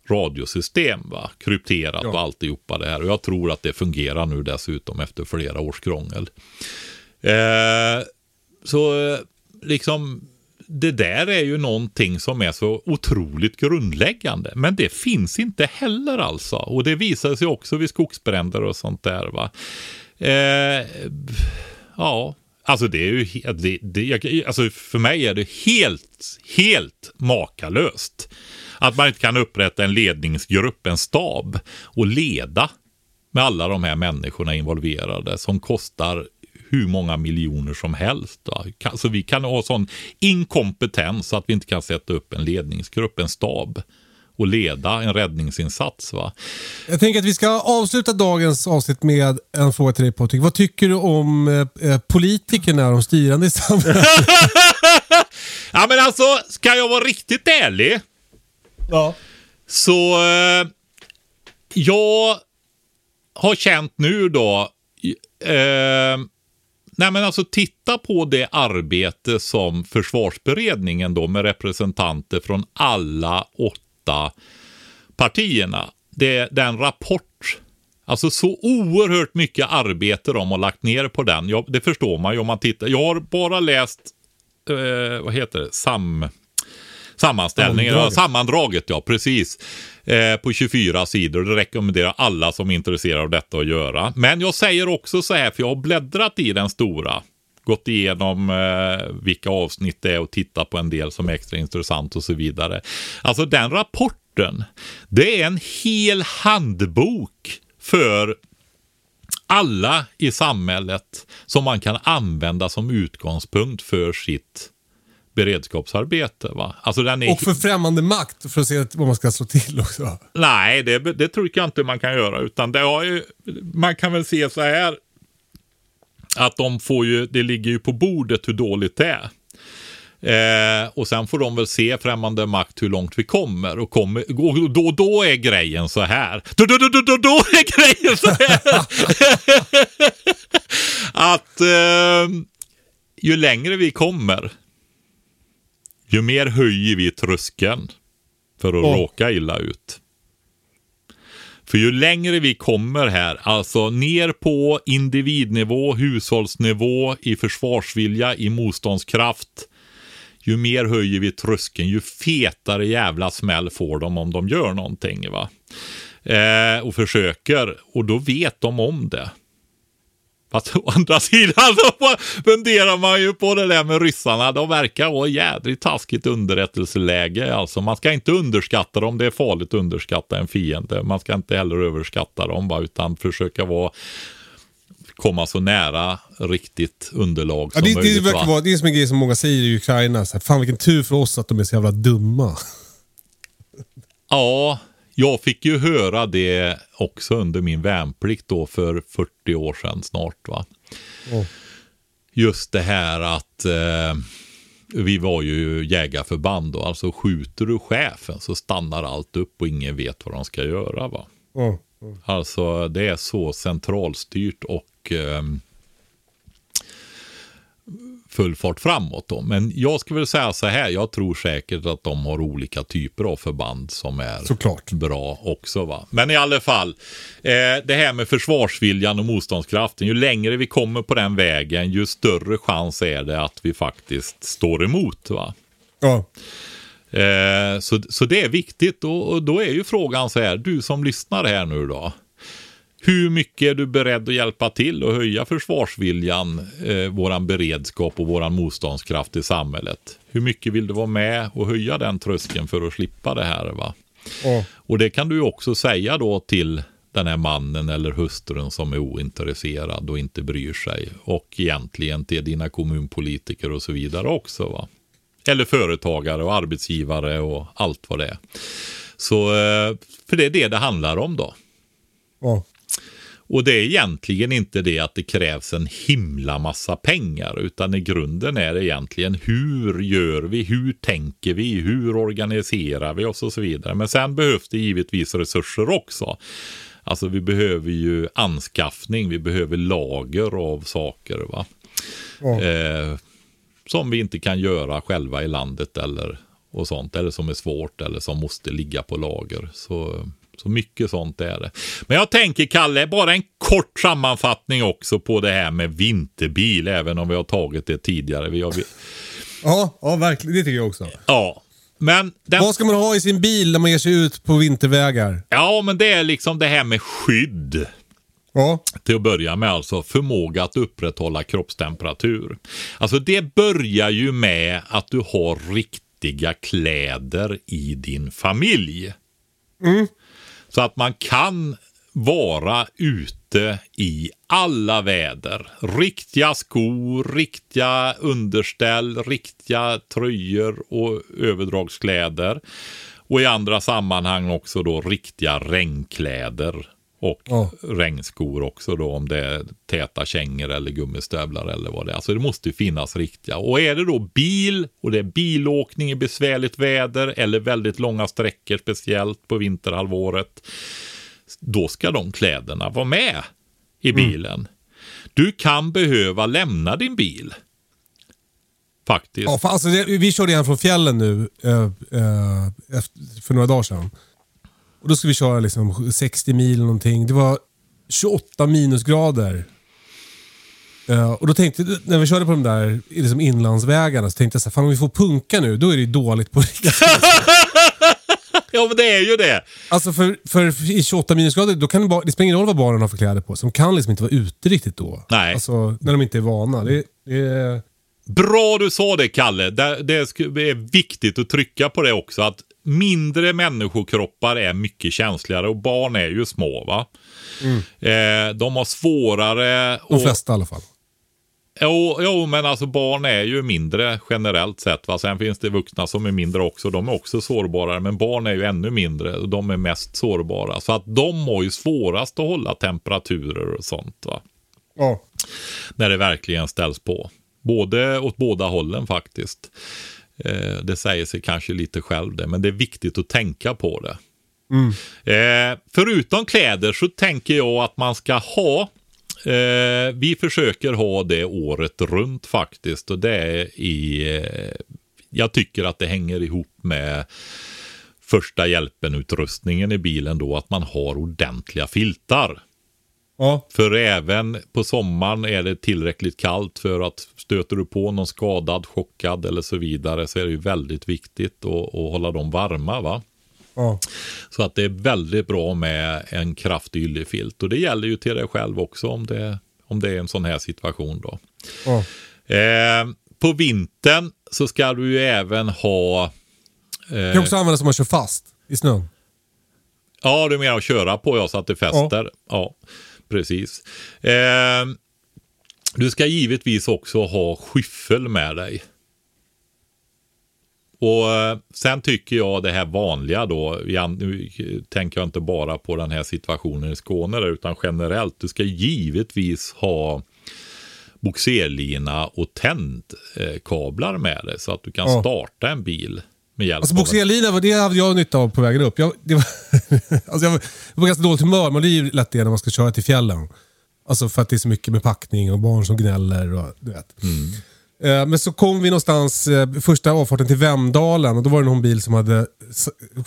B: radiosystem. Va? Krypterat ja. och alltihopa det här. Och jag tror att det fungerar nu dessutom efter flera års krångel. Eh, så liksom det där är ju någonting som är så otroligt grundläggande. Men det finns inte heller alltså. Och det visar sig också vid skogsbränder och sånt där. Va? Eh, ja, alltså det är ju det, det, alltså för mig är det helt, helt makalöst. Att man inte kan upprätta en ledningsgrupp, en stab och leda med alla de här människorna involverade som kostar hur många miljoner som helst. Då. Så vi kan ha sån inkompetens att vi inte kan sätta upp en ledningsgrupp, en stab och leda en räddningsinsats. Va?
A: Jag tänker att vi ska avsluta dagens avsnitt med en fråga till dig Patrik. Vad tycker du om eh, eh politikerna, de styrande i samhället?
B: ja men alltså, ska jag vara riktigt ärlig.
A: Ja.
B: Så eh, jag har känt nu då. Eh, nej men alltså titta på det arbete som försvarsberedningen då med representanter från alla åtta partierna. Det, den rapport Alltså så oerhört mycket arbete de har lagt ner på den. Ja, det förstår man ju om man tittar. Jag har bara läst, eh, vad heter det, Sam, sammanställningen, sammandraget. sammandraget ja, precis. Eh, på 24 sidor. Det rekommenderar alla som är intresserade av detta att göra. Men jag säger också så här, för jag har bläddrat i den stora. Gått igenom eh, vilka avsnitt det är och tittat på en del som är extra intressant och så vidare. Alltså den rapporten, det är en hel handbok för alla i samhället som man kan använda som utgångspunkt för sitt beredskapsarbete. Va? Alltså den är...
A: Och för främmande makt för att se vad man ska slå till också.
B: Nej, det, det tror jag inte man kan göra. Utan det har ju, man kan väl se så här. Att de får ju, det ligger ju på bordet hur dåligt det är. Eh, och sen får de väl se främmande makt hur långt vi kommer. Och, kommer, och då, då är grejen så här. Då, då, då, då, då, då är grejen så här. att eh, ju längre vi kommer, ju mer höjer vi tröskeln för att oh. råka illa ut. För ju längre vi kommer här, alltså ner på individnivå, hushållsnivå, i försvarsvilja, i motståndskraft, ju mer höjer vi tröskeln, ju fetare jävla smäll får de om de gör någonting. Va? Eh, och försöker, och då vet de om det. Fast å andra sidan så funderar man ju på det där med ryssarna. De verkar ha jädrigt taskigt underrättelseläge. Alltså man ska inte underskatta dem. Det är farligt att underskatta en fiende. Man ska inte heller överskatta dem va? utan försöka vara komma så nära riktigt underlag
A: ja,
B: som
A: det,
B: möjligt.
A: Det, verkar vara, det är som en grej som många säger i Ukraina. Så här, Fan vilken tur för oss att de är så jävla dumma.
B: Ja, jag fick ju höra det också under min värnplikt då för 40 år sedan snart. va. Oh. Just det här att eh, vi var ju jägarförband och alltså skjuter du chefen så stannar allt upp och ingen vet vad de ska göra. va. Oh. Oh. Alltså det är så centralstyrt och eh, full fart framåt. Då. Men jag skulle väl säga så här, jag tror säkert att de har olika typer av förband som är
A: Såklart.
B: bra också. Va? Men i alla fall, eh, det här med försvarsviljan och motståndskraften, ju längre vi kommer på den vägen, ju större chans är det att vi faktiskt står emot. Va?
A: Ja.
B: Eh, så, så det är viktigt och, och då är ju frågan så här, du som lyssnar här nu då. Hur mycket är du beredd att hjälpa till och höja försvarsviljan, eh, våran beredskap och våran motståndskraft i samhället? Hur mycket vill du vara med och höja den tröskeln för att slippa det här? Va? Mm. Och det kan du också säga då till den här mannen eller hustrun som är ointresserad och inte bryr sig. Och egentligen till dina kommunpolitiker och så vidare också. Va? Eller företagare och arbetsgivare och allt vad det är. Så, eh, för det är det det handlar om då.
A: Mm.
B: Och det är egentligen inte det att det krävs en himla massa pengar, utan i grunden är det egentligen hur gör vi, hur tänker vi, hur organiserar vi oss och så vidare. Men sen behövs det givetvis resurser också. Alltså vi behöver ju anskaffning, vi behöver lager av saker. va. Mm. Eh, som vi inte kan göra själva i landet eller och sånt. Eller som är svårt eller som måste ligga på lager. Så så mycket sånt är det. Men jag tänker, Kalle, bara en kort sammanfattning också på det här med vinterbil, även om vi har tagit det tidigare. Vi har...
A: Ja, ja, verkligen. Det tycker jag också.
B: Ja. Men den...
A: Vad ska man ha i sin bil när man ger sig ut på vintervägar?
B: Ja, men det är liksom det här med skydd.
A: Ja.
B: Till att börja med alltså förmåga att upprätthålla kroppstemperatur. Alltså det börjar ju med att du har riktiga kläder i din familj.
A: Mm.
B: Så att man kan vara ute i alla väder. Riktiga skor, riktiga underställ, riktiga tröjor och överdragskläder. Och i andra sammanhang också då riktiga regnkläder. Och
A: Ja.
B: regnskor också då om det är täta kängor eller gummistövlar eller vad det är. Alltså det måste ju finnas riktiga. Och är det då bil och det är bilåkning i besvärligt väder eller väldigt långa sträckor speciellt på vinterhalvåret. Då ska de kläderna vara med i bilen. Du kan behöva lämna din bil. Faktiskt.
A: Ja, för, alltså, det, vi körde igen från fjällen nu eh, eh, efter, för några dagar sedan. Och Då skulle vi köra liksom 60 mil någonting. Det var 28 minusgrader. Eh, och då tänkte när vi körde på de där liksom inlandsvägarna så tänkte jag så här, fan om vi får punka nu, då är det ju dåligt på riktigt.
B: Ja, men det är ju det.
A: Alltså för, för i 28 minusgrader, då kan det, bara, det spelar ingen roll vad barnen har för kläder på sig. De kan liksom inte vara ute riktigt då.
B: Nej.
A: Alltså när de inte är vana. Det, det är...
B: Bra du sa det, Kalle. Det, är viktigt att trycka på det också. Att mindre människokroppar är mycket känsligare och barn är ju små. va? Eh, de har svårare...
A: De
B: och-
A: flesta i alla fall.
B: Jo, jo, men alltså barn är ju mindre generellt sett. Va? Sen finns det vuxna som är mindre också. De är också sårbarare. Men barn är ju ännu mindre och de är mest sårbara. Så att de har ju svårast att hålla temperaturer och sånt. Va?
A: Ja.
B: När det verkligen ställs på. Både åt båda hållen faktiskt. Eh, det säger sig kanske lite själv det, men det är viktigt att tänka på det. Eh, förutom kläder så tänker jag att man ska ha eh, vi försöker ha det året runt faktiskt och det är i eh, jag tycker att det hänger ihop med första hjälpen-utrustningen i bilen då att man har ordentliga filtar.
A: Ja.
B: För även på sommaren är det tillräckligt kallt för att stöter du på någon skadad, chockad eller så vidare så är det ju väldigt viktigt att, att hålla dem varma. va.
A: Ja.
B: Så att det är väldigt bra med en kraftig yllefilt och det gäller ju till dig själv också om det, om det är en sån här situation då.
A: ja.
B: Eh, på vintern så ska du ju även ha
A: Det kan också användas om man kör fast i snön.
B: Ja, du menar att köra på ja, så att det fäster. Ja, precis. Eh, du ska givetvis också ha skyffel med dig. Och eh, sen tycker jag det här vanliga då, nu tänker jag inte bara på den här situationen i Skåne där, utan generellt, du ska givetvis ha boxerlina och tändkablar med dig så att du kan
A: Ja.
B: starta en bil med hjälp
A: Alltså var- det hade jag nytta av på vägen upp. Jag, det var, alltså jag var, jag var ganska dåligt humör, men det är ju lätt det när man ska köra till fjällen. Alltså för att det är så mycket med packning och barn som gnäller och du vet. Eh, Men så kom vi någonstans, eh, första avfarten till Vemdalen och då var det någon bil som hade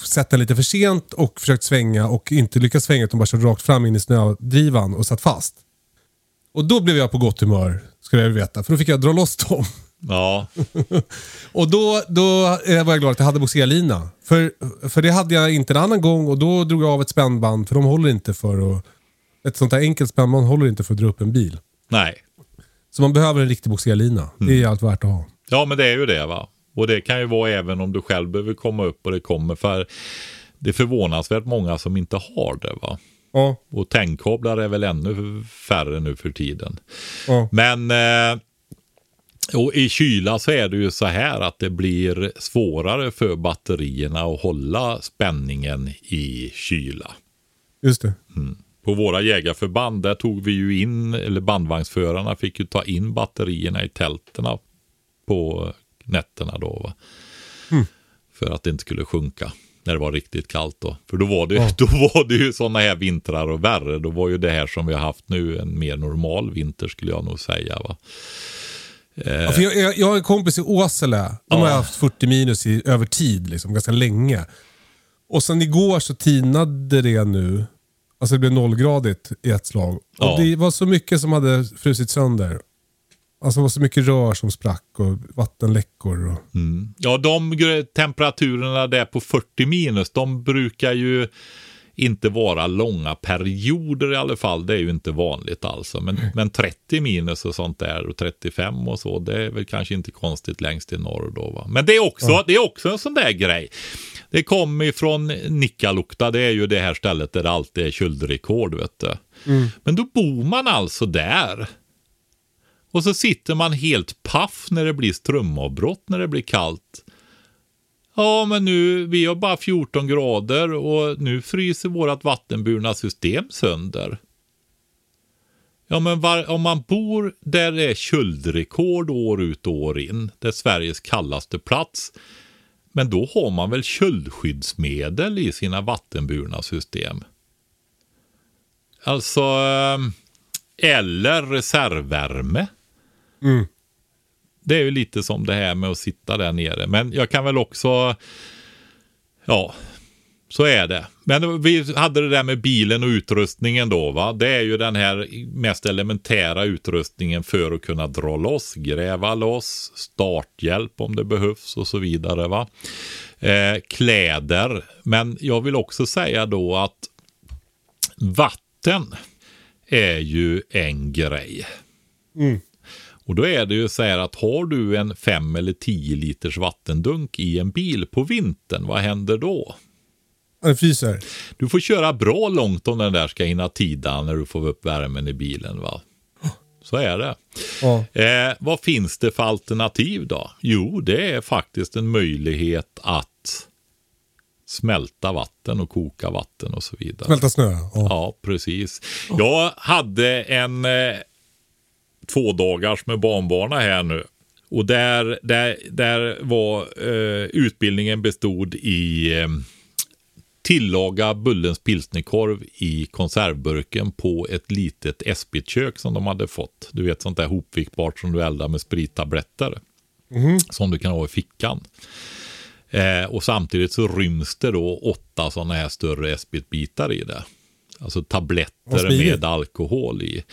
A: sett den lite för sent och försökt svänga och inte lyckats svänga utan bara kört rakt fram in i snödrivan och satt fast. Och då blev jag på gott humör, ska jag veta, för då fick jag dra loss dem.
B: Ja,
A: Och då, då eh, var jag glad att jag hade boxerlina. För, för det hade jag inte en annan gång och då drog jag av ett spännband för de håller inte för att... Ett sånt här enkelt spännband håller inte för att dra upp en bil.
B: nej.
A: Så man behöver en riktig boxerlina. Det är allt värt att ha.
B: Ja, men det är ju det va. Och det kan ju vara även om du själv behöver komma upp och det kommer. För det är förvånansvärt många som inte har det va.
A: Ja,
B: Och tändkablar är väl ännu färre nu för tiden.
A: ja.
B: Men eh, och i kyla så är det ju så här att det blir svårare för batterierna att hålla spänningen i kyla.
A: Just det.
B: På våra jägarförband där tog vi ju in, eller bandvagnsförarna fick ju ta in batterierna i tälterna på nätterna då. Va? För att det inte skulle sjunka när det var riktigt kallt då. För då var det, då var det ju sådana här vintrar och värre. Då var ju det här som vi har haft nu en mer normal vinter skulle jag nog säga. Va?
A: Ja, för jag, jag, jag har en kompis i Åsele. De har
B: Ja.
A: haft 40 minus i, över tid, liksom, ganska länge. Och sen igår så tinade det nu. Alltså det blev nollgradigt i ett slag. Och
B: Ja.
A: det var så mycket som hade frusit sönder. Alltså det var så mycket rör som sprack och vattenläckor. Och...
B: Ja, de temperaturerna där på 40 minus, de brukar ju inte vara långa perioder i alla fall. Det är ju inte vanligt alltså. Men, men 30 minus och sånt där och 35 och så, det är väl kanske inte konstigt längst i norr då. Va? Men det är, också, det är också en sån där grej. Det kommer ifrån Nikkaluokta, det är ju det här stället där det alltid är köldrekord. Vet du. Men då bor man alltså där. Och så sitter man helt paff när det blir strömavbrott när det blir kallt. Ja, men nu, vi har bara 14 grader och nu fryser vårt vattenburna system sönder. Ja, men var, om man bor där det är köldrekord år ut och år in, det är Sveriges kallaste plats, men då har man väl köldskyddsmedel i sina vattenburna system. Alltså, eh, eller reservvärme.
A: Mm.
B: Det är ju lite som det här med att sitta där nere. Men jag kan väl också, ja, så är det. Men vi hade det där med bilen och utrustningen då. Va? Det är ju den här mest elementära utrustningen för att kunna dra loss, gräva loss, starthjälp om det behövs och så vidare. Va? Eh, kläder. Men jag vill också säga då att vatten är ju en grej.
A: Mm.
B: Och då är det ju så här att har du en 5 eller 10 liters vattendunk i en bil på vintern, vad händer då?
A: Den fryser.
B: Du får köra bra långt om den där ska hinna tida när du får upp värmen i bilen. va? Så är det.
A: Ja.
B: Eh, vad finns det för alternativ då? Jo, det är faktiskt en möjlighet att smälta vatten och koka vatten och så vidare.
A: Smälta snö. Ja.
B: Ja, precis. Jag hade en eh, två dagars med barnbarna här nu. Och där, där, där var eh, utbildningen bestod i eh, tillaga Bullens pilsnerkorv i konservburken på ett litet Espit-kök som de hade fått. Du vet sånt där hopvikbart som du eldar med sprittabletter. Som du kan ha i fickan. Eh, och samtidigt så ryms det då åtta sådana här större Espit-bitar i det. Alltså tabletter med alkohol i.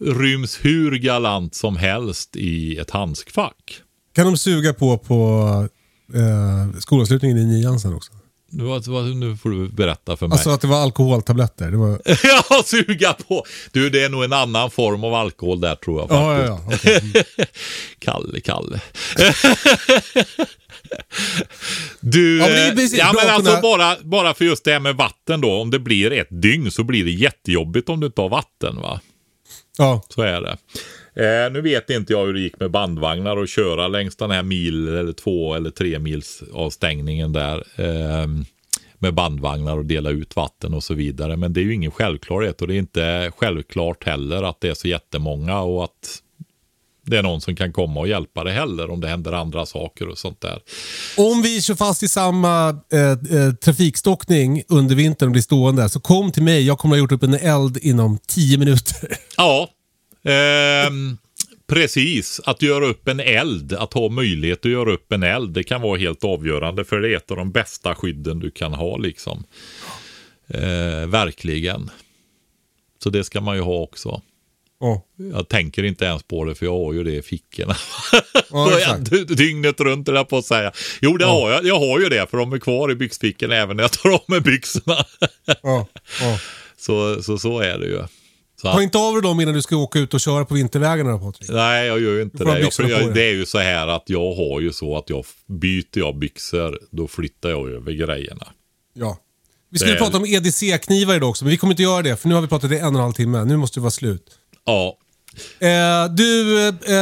B: Ryms hur galant som helst i ett handskfack.
A: Kan de suga på på eh, skolavslutningen i nian sen också?
B: Nu, nu får du berätta för mig.
A: Alltså att det var alkoholtabletter. Det var...
B: ja, suga på! Du, det är nog en annan form av alkohol där tror jag
A: Ja, ja, ja. okej.
B: Kalle, Kalle. du,
A: Ja, men
B: eh, ja, men alltså
A: kunna-
B: bara, bara för just det här med vatten då. Om det blir ett dygn så blir det jättejobbigt om du inte har vatten va
A: ja.
B: Så är det. Eh, nu vet inte jag hur det gick med bandvagnar och köra längs den här mil eller två eller tre mils avstängningen där. Eh, med bandvagnar och dela ut vatten och så vidare. Men det är ju ingen självklarhet och det är inte självklart heller att det är så jättemånga och att det är någon som kan komma och hjälpa det heller om det händer andra saker och sånt där.
A: Om vi kör fast i samma eh, eh, trafikstockning under vintern och blir stående, så kom till mig. Jag kommer att ha gjort upp en eld inom 10 minuter.
B: Ja, ehm, precis. Att göra upp en eld, att ha möjlighet att göra upp en eld, det kan vara helt avgörande för det är ett av de bästa skydden du kan ha liksom. Eh, verkligen. Så det ska man ju ha också.
A: Ja,
B: Jag tänker inte ens på det för jag har ju det i fickorna. Så jag- Dygnet runt jag på att säga. Jo, det har jag. Jag har ju det för de är kvar i byxfickorna även när jag tar av mig byxorna.
A: Ja.
B: så, så, så är det ju. Så
A: Ta inte av dig dem innan du ska åka ut och köra på vintervägarna då, Patrik.
B: Nej, jag gör ju inte det. Jag, jag, det är ju så här att jag har ju så att jag byter jag byxor, då flyttar jag över grejerna.
A: Ja. Vi skulle
B: Det-
A: prata om EDC-knivar idag också, men vi kommer inte göra det för nu har vi pratat i en och en halv timme. Nu måste det vara slut.
B: Ja,
A: Eh, du, eh,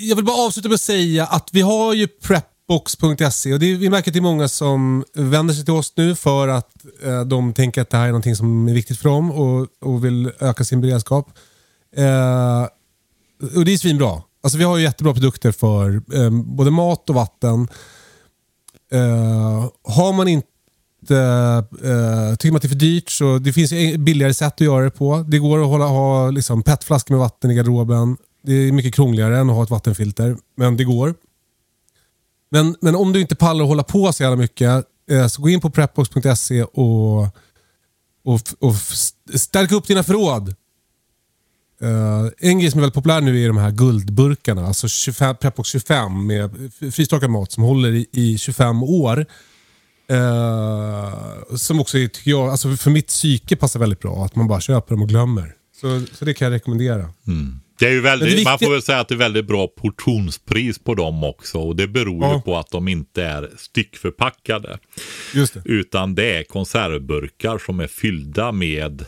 A: jag vill bara avsluta med att säga att vi har ju prepbox.se och det, vi märker att det är många som vänder sig till oss nu för att eh, de tänker att det här är någonting som är viktigt för dem och, och vill öka sin beredskap. Eh, och det är svinbra. Alltså vi har ju jättebra produkter för eh, både mat och vatten. Eh, har man inte Uh, tycker man att det är för dyrt så det finns billigare sätt att göra det på. Det går att hålla, ha liksom, petflaskor med vatten i garderoben. Det är mycket krångligare än att ha ett vattenfilter, men det går. Men, men om du inte pallar att hålla på så jävla mycket uh, så gå in på prepbox.se och, och, och stärk upp dina förråd. Uh, en grej som är väldigt populär nu är de här guldburkarna. Alltså 25, Prepbox 25 med frystorkad mat som håller i, i 25 år. Eh, som också tycker jag, alltså för mitt psyke passar väldigt bra. Att man bara köper dem och glömmer. Så, så det kan jag rekommendera.
B: det är ju väldigt,
A: det
B: man
A: viktiga-
B: får väl säga att det är väldigt bra portionspris på dem också. Och det beror ju
A: Ja.
B: på att de inte är styckförpackade.
A: Just det.
B: Utan det är konservburkar som är fyllda med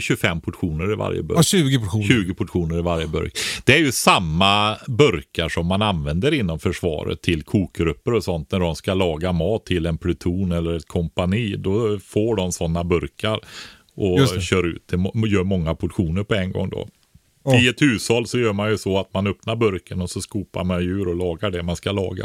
B: 25 portioner i varje burk.
A: Ja, 20 portioner.
B: 20 portioner i varje burk. Det är ju samma burkar som man använder inom försvaret till kokgrupper och sånt när de ska laga mat till en pluton eller ett kompani. Då får de sådana burkar och kör ut. Det gör många portioner på en gång då.
A: Ja.
B: I ett hushåll så gör man ju så att man öppnar burken och så skopar man djur och lagar det man ska laga.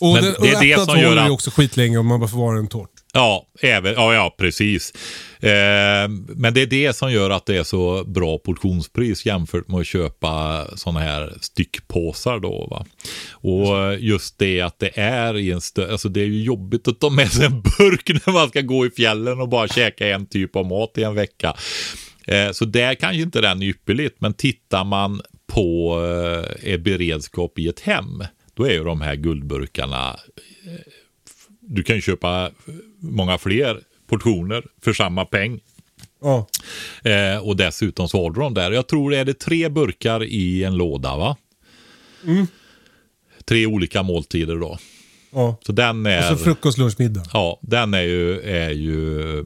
A: Och
B: Men
A: det,
B: det är
A: och
B: det som gör att-
A: också skitlänge om man bara förvarar den torrt.
B: Ja, även, ja, ja precis. Eh, men det är det som gör att det är så bra portionspris jämfört med att köpa sådana här styckpåsar då. Va? Och just det att det är i en stö- alltså det är ju jobbigt att ta med sig en burk när man ska gå i fjällen och bara käka en typ av mat i en vecka. Eh, så där kanske inte den är ypperligt, men tittar man på eh, beredskap i ett hem, då är ju de här guldburkarna du kan ju köpa många fler portioner för samma peng.
A: Ja.
B: Eh, och dessutom så har du dem där. Jag tror det är det tre burkar i en låda va? Tre olika måltider då.
A: ja.
B: Så den är,
A: Och så frukost, lunch, middag.
B: ja, den är ju, är ju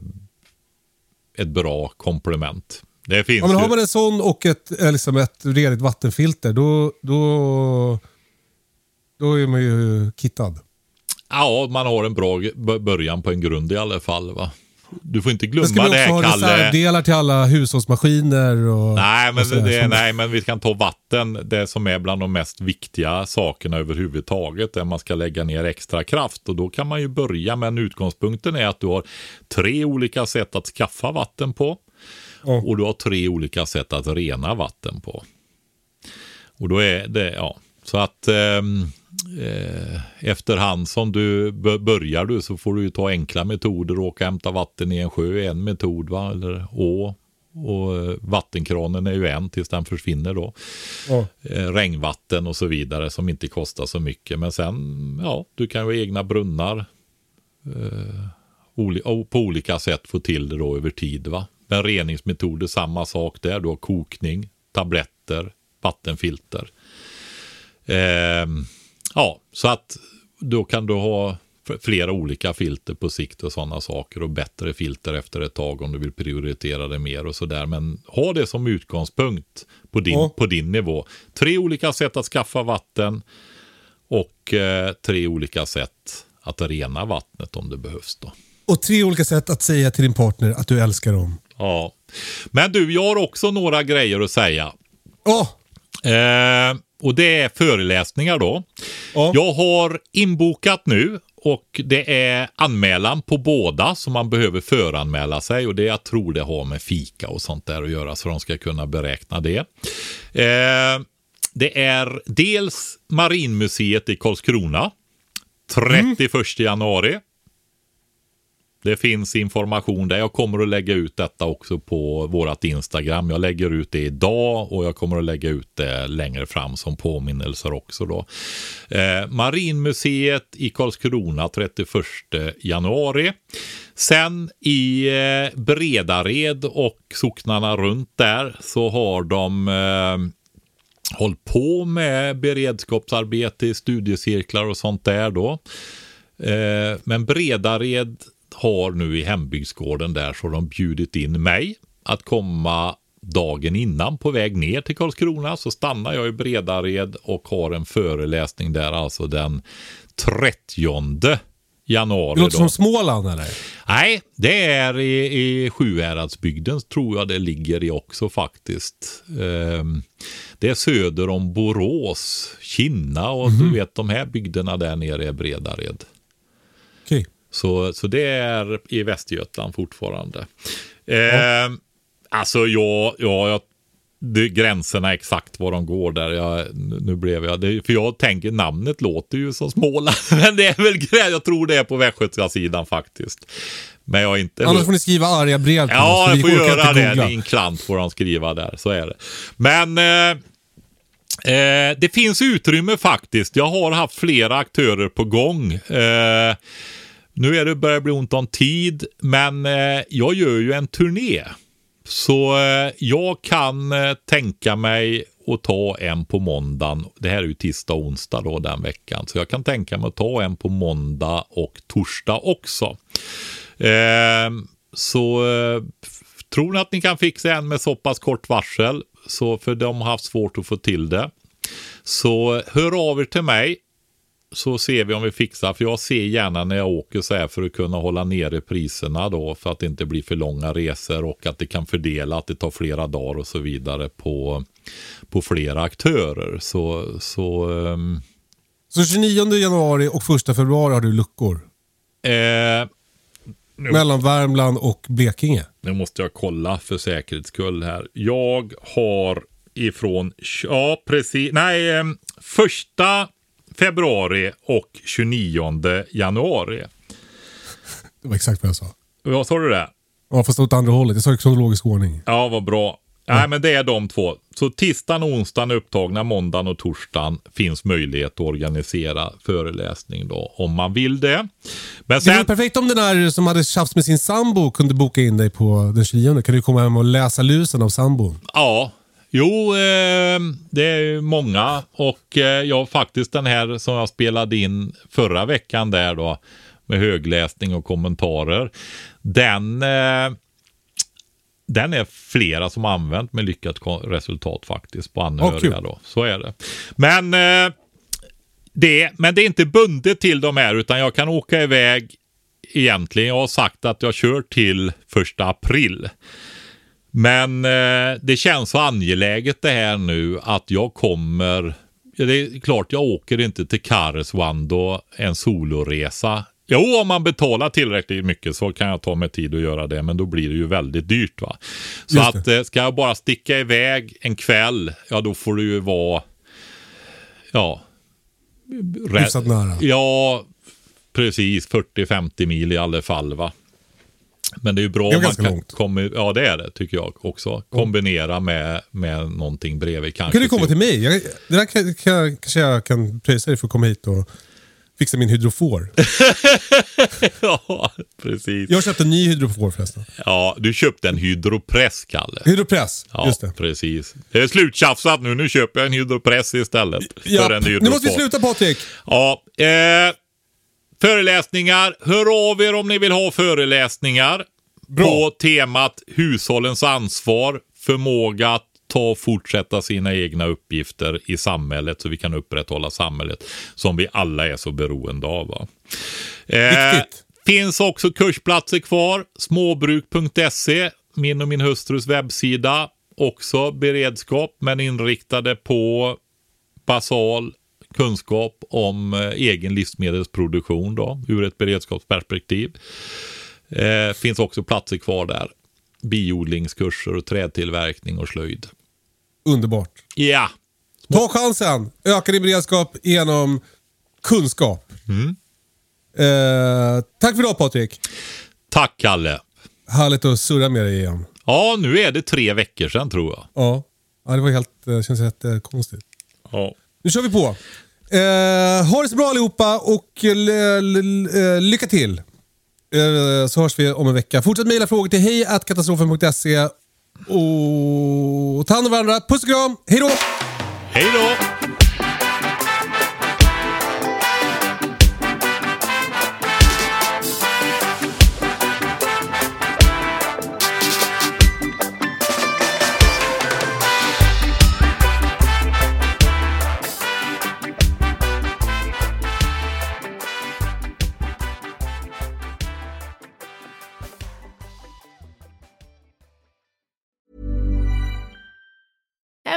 B: ett bra komplement. Det finns
A: Ja, men
B: ju,
A: har man en sån och ett, eh, liksom ett redigt vattenfilter, då, då, då är man ju kittad.
B: Ja, man har en bra början på en grund i alla fall. Va? Du får inte
A: Sen ska
B: glömma
A: vi
B: det
A: också ha
B: Kalle.
A: reservdelar till alla hushållsmaskiner och...
B: Nej men,
A: och
B: det, nej, men vi kan ta vatten, det som är bland de mest viktiga sakerna överhuvudtaget, där man ska lägga ner extra kraft. Och då kan man ju börja, men utgångspunkten är att du har tre olika sätt att skaffa vatten på.
A: Ja.
B: Och du har tre olika sätt att rena vatten på. Och då är det, ja, så att ehm, eh, efterhand som du börjar du så får du ju ta enkla metoder och åka och hämta vatten i en sjö är en metod va, eller å. Och eh, vattenkranen är ju en tills den försvinner då.
A: Ja.
B: Eh, regnvatten och så vidare som inte kostar så mycket. Men sen, ja, du kan ju ha egna brunnar. Eh, på olika sätt få till det då över tid. va. Men reningsmetoder, samma sak där. Du har kokning, tabletter, vattenfilter. Ehm, ja, så att då kan du ha flera olika filter på sikt och sådana saker och bättre filter efter ett tag om du vill prioritera det mer och sådär. Men ha det som utgångspunkt på din,
A: Ja.
B: på din nivå. Tre olika sätt att skaffa vatten och eh, tre olika sätt att rena vattnet om det behövs. Då.
A: Och tre olika sätt att säga till din partner att du älskar dem.
B: Ja. Men du, jag har också några grejer att säga.
A: Ja,
B: Eh, och det är föreläsningar då.
A: Ja.
B: Jag har inbokat nu och det är anmälan på båda så man behöver föranmäla sig och det jag tror det har med fika och sånt där att göra så de ska kunna beräkna det. Eh, det är dels Marinmuseet i Karlskrona 31 januari. Det finns information där. Jag kommer att lägga ut detta också på vårat Instagram. Jag lägger ut det idag och jag kommer att lägga ut det längre fram som påminnelser också. Då. Eh, Marinmuseet i Karlskrona 31 januari. Sen i eh, Bredared och socknarna runt där så har de eh, hållit på med beredskapsarbete i studiecirklar och sånt där då. Eh, men Bredared har nu i hembygdsgården där så har de bjudit in mig att komma dagen innan på väg ner till Karlskrona så stannar jag i Bredared och har en föreläsning där alltså den 30 januari.
A: det låter
B: då.
A: som Småland eller?
B: Nej, det är i, i Sjuhäradsbygden tror jag det ligger i också faktiskt. Ehm, det är söder om Borås, Kinna och du vet de här bygderna där nere är Bredared. Så, så det är i Västergötland fortfarande. Ehm, Alltså jag, ja, jag det, gränserna exakt var de går där. Jag, nu blev jag, det, för jag tänker namnet låter ju som Småland. Men det är väl grä- jag tror det är på västgötska sidan faktiskt. Men jag inte...
A: Annars får ni skriva arga brev till oss,
B: Ja,
A: för
B: jag får göra det. Din klant får de skriva där. Så är det. Men eh, eh, det finns utrymme faktiskt. Jag har haft flera aktörer på gång. Eh, nu är det börjar bli ont om tid, men eh, jag gör ju en turné. Så eh, jag kan eh, tänka mig att ta en på måndagen. Det här är ju tisdag och onsdag då den veckan. Så jag kan tänka mig att ta en på måndag och torsdag också. Eh, så eh, Tror ni att ni kan fixa en med så pass kort varsel? Så för de har haft svårt att få till det. Så hör av er till mig så ser vi om vi fixar. För jag ser gärna när jag åker så här för att kunna hålla nere priserna då för att det inte blir för långa resor och att det kan fördela att det tar flera dagar och så vidare på, på flera aktörer. Så, så, um...
A: så 29 januari och 1 februari har du luckor?
B: Eh,
A: Mellan Värmland och Blekinge?
B: Nu måste jag kolla för säkerhets skull här. Jag har ifrån, ja precis, nej, eh, första februari och 29 januari.
A: Det var exakt vad jag sa.
B: Vad sa du det?
A: Ja, fast åt andra hållet. Jag sa i kronologisk ordning.
B: Ja, vad bra. Nej, men det är de två. Så tisdagen och onsdagen är upptagna, måndagen och torsdagen finns möjlighet att organisera föreläsning då, om man vill det. Men
A: sen... Det vore perfekt om den där som hade tjafs med sin sambo kunde boka in dig på den 29. Kan du komma hem och läsa lusen av sambon?
B: Ja, Jo, eh, det är många och eh, jag faktiskt den här som jag spelade in förra veckan där då med högläsning och kommentarer. Den, eh, den är flera som använt med lyckat resultat faktiskt på anhöriga. Oh, då. Så är det. Men, eh, det. men det är inte bundet till de här utan jag kan åka iväg egentligen. Jag har sagt att jag kör till första april. Men eh, det känns så angeläget det här nu att jag kommer. Det är klart jag åker inte till Karesuando en soloresa. Jo, om man betalar tillräckligt mycket så kan jag ta mig tid att göra det, men då blir det ju väldigt dyrt. va. Så att eh, ska jag bara sticka iväg en kväll, ja då får det ju vara, ja.
A: Hyfsat nära.
B: Ja, precis 40-50 mil i alla fall va. Men det är ju bra om man kan komma, ja det är det tycker jag också. Kombinera med, med någonting bredvid. Kanske
A: kan du komma till mig? Jag, det där kan, kan, kanske jag kan pröjsa dig för att komma hit och fixa min hydrofor.
B: ja, precis.
A: Jag köpte en ny hydrofor förresten.
B: Ja, du köpte en hydropress, Kalle.
A: Hydropress,
B: ja,
A: just det.
B: precis. Det är sluttjafsat nu. Nu köper jag en hydropress istället.
A: Ja, för en hydrofor. nu måste vi sluta Patrik.
B: Ja, eh, Föreläsningar. Hör av er om ni vill ha föreläsningar. Bra. På temat hushållens ansvar, förmåga att ta och fortsätta sina egna uppgifter i samhället så vi kan upprätthålla samhället som vi alla är så beroende av.
A: Eh,
B: finns också kursplatser kvar. Småbruk.se, min och min hustrus webbsida. Också beredskap men inriktade på basal kunskap om eh, egen livsmedelsproduktion då, ur ett beredskapsperspektiv. Eh, finns också platser kvar där. Biodlingskurser och trädtillverkning och slöjd.
A: Underbart.
B: Ja.
A: Ta chansen. Öka din beredskap genom kunskap.
B: Mm.
A: Eh, tack för idag Patrik.
B: Tack Kalle.
A: Härligt att surra med dig igen.
B: Ja, nu är det tre veckor sedan tror jag.
A: Ja, ja det var helt, det känns rätt eh, konstigt.
B: Ja.
A: Nu kör vi på. Eh, ha det så bra allihopa och eh, eh, lycka till. Eh, så hörs vi om en vecka. Fortsätt mejla frågor till hejkatastrofen.se och ta hand om varandra. Puss och kram. Hej då!
B: Hej då!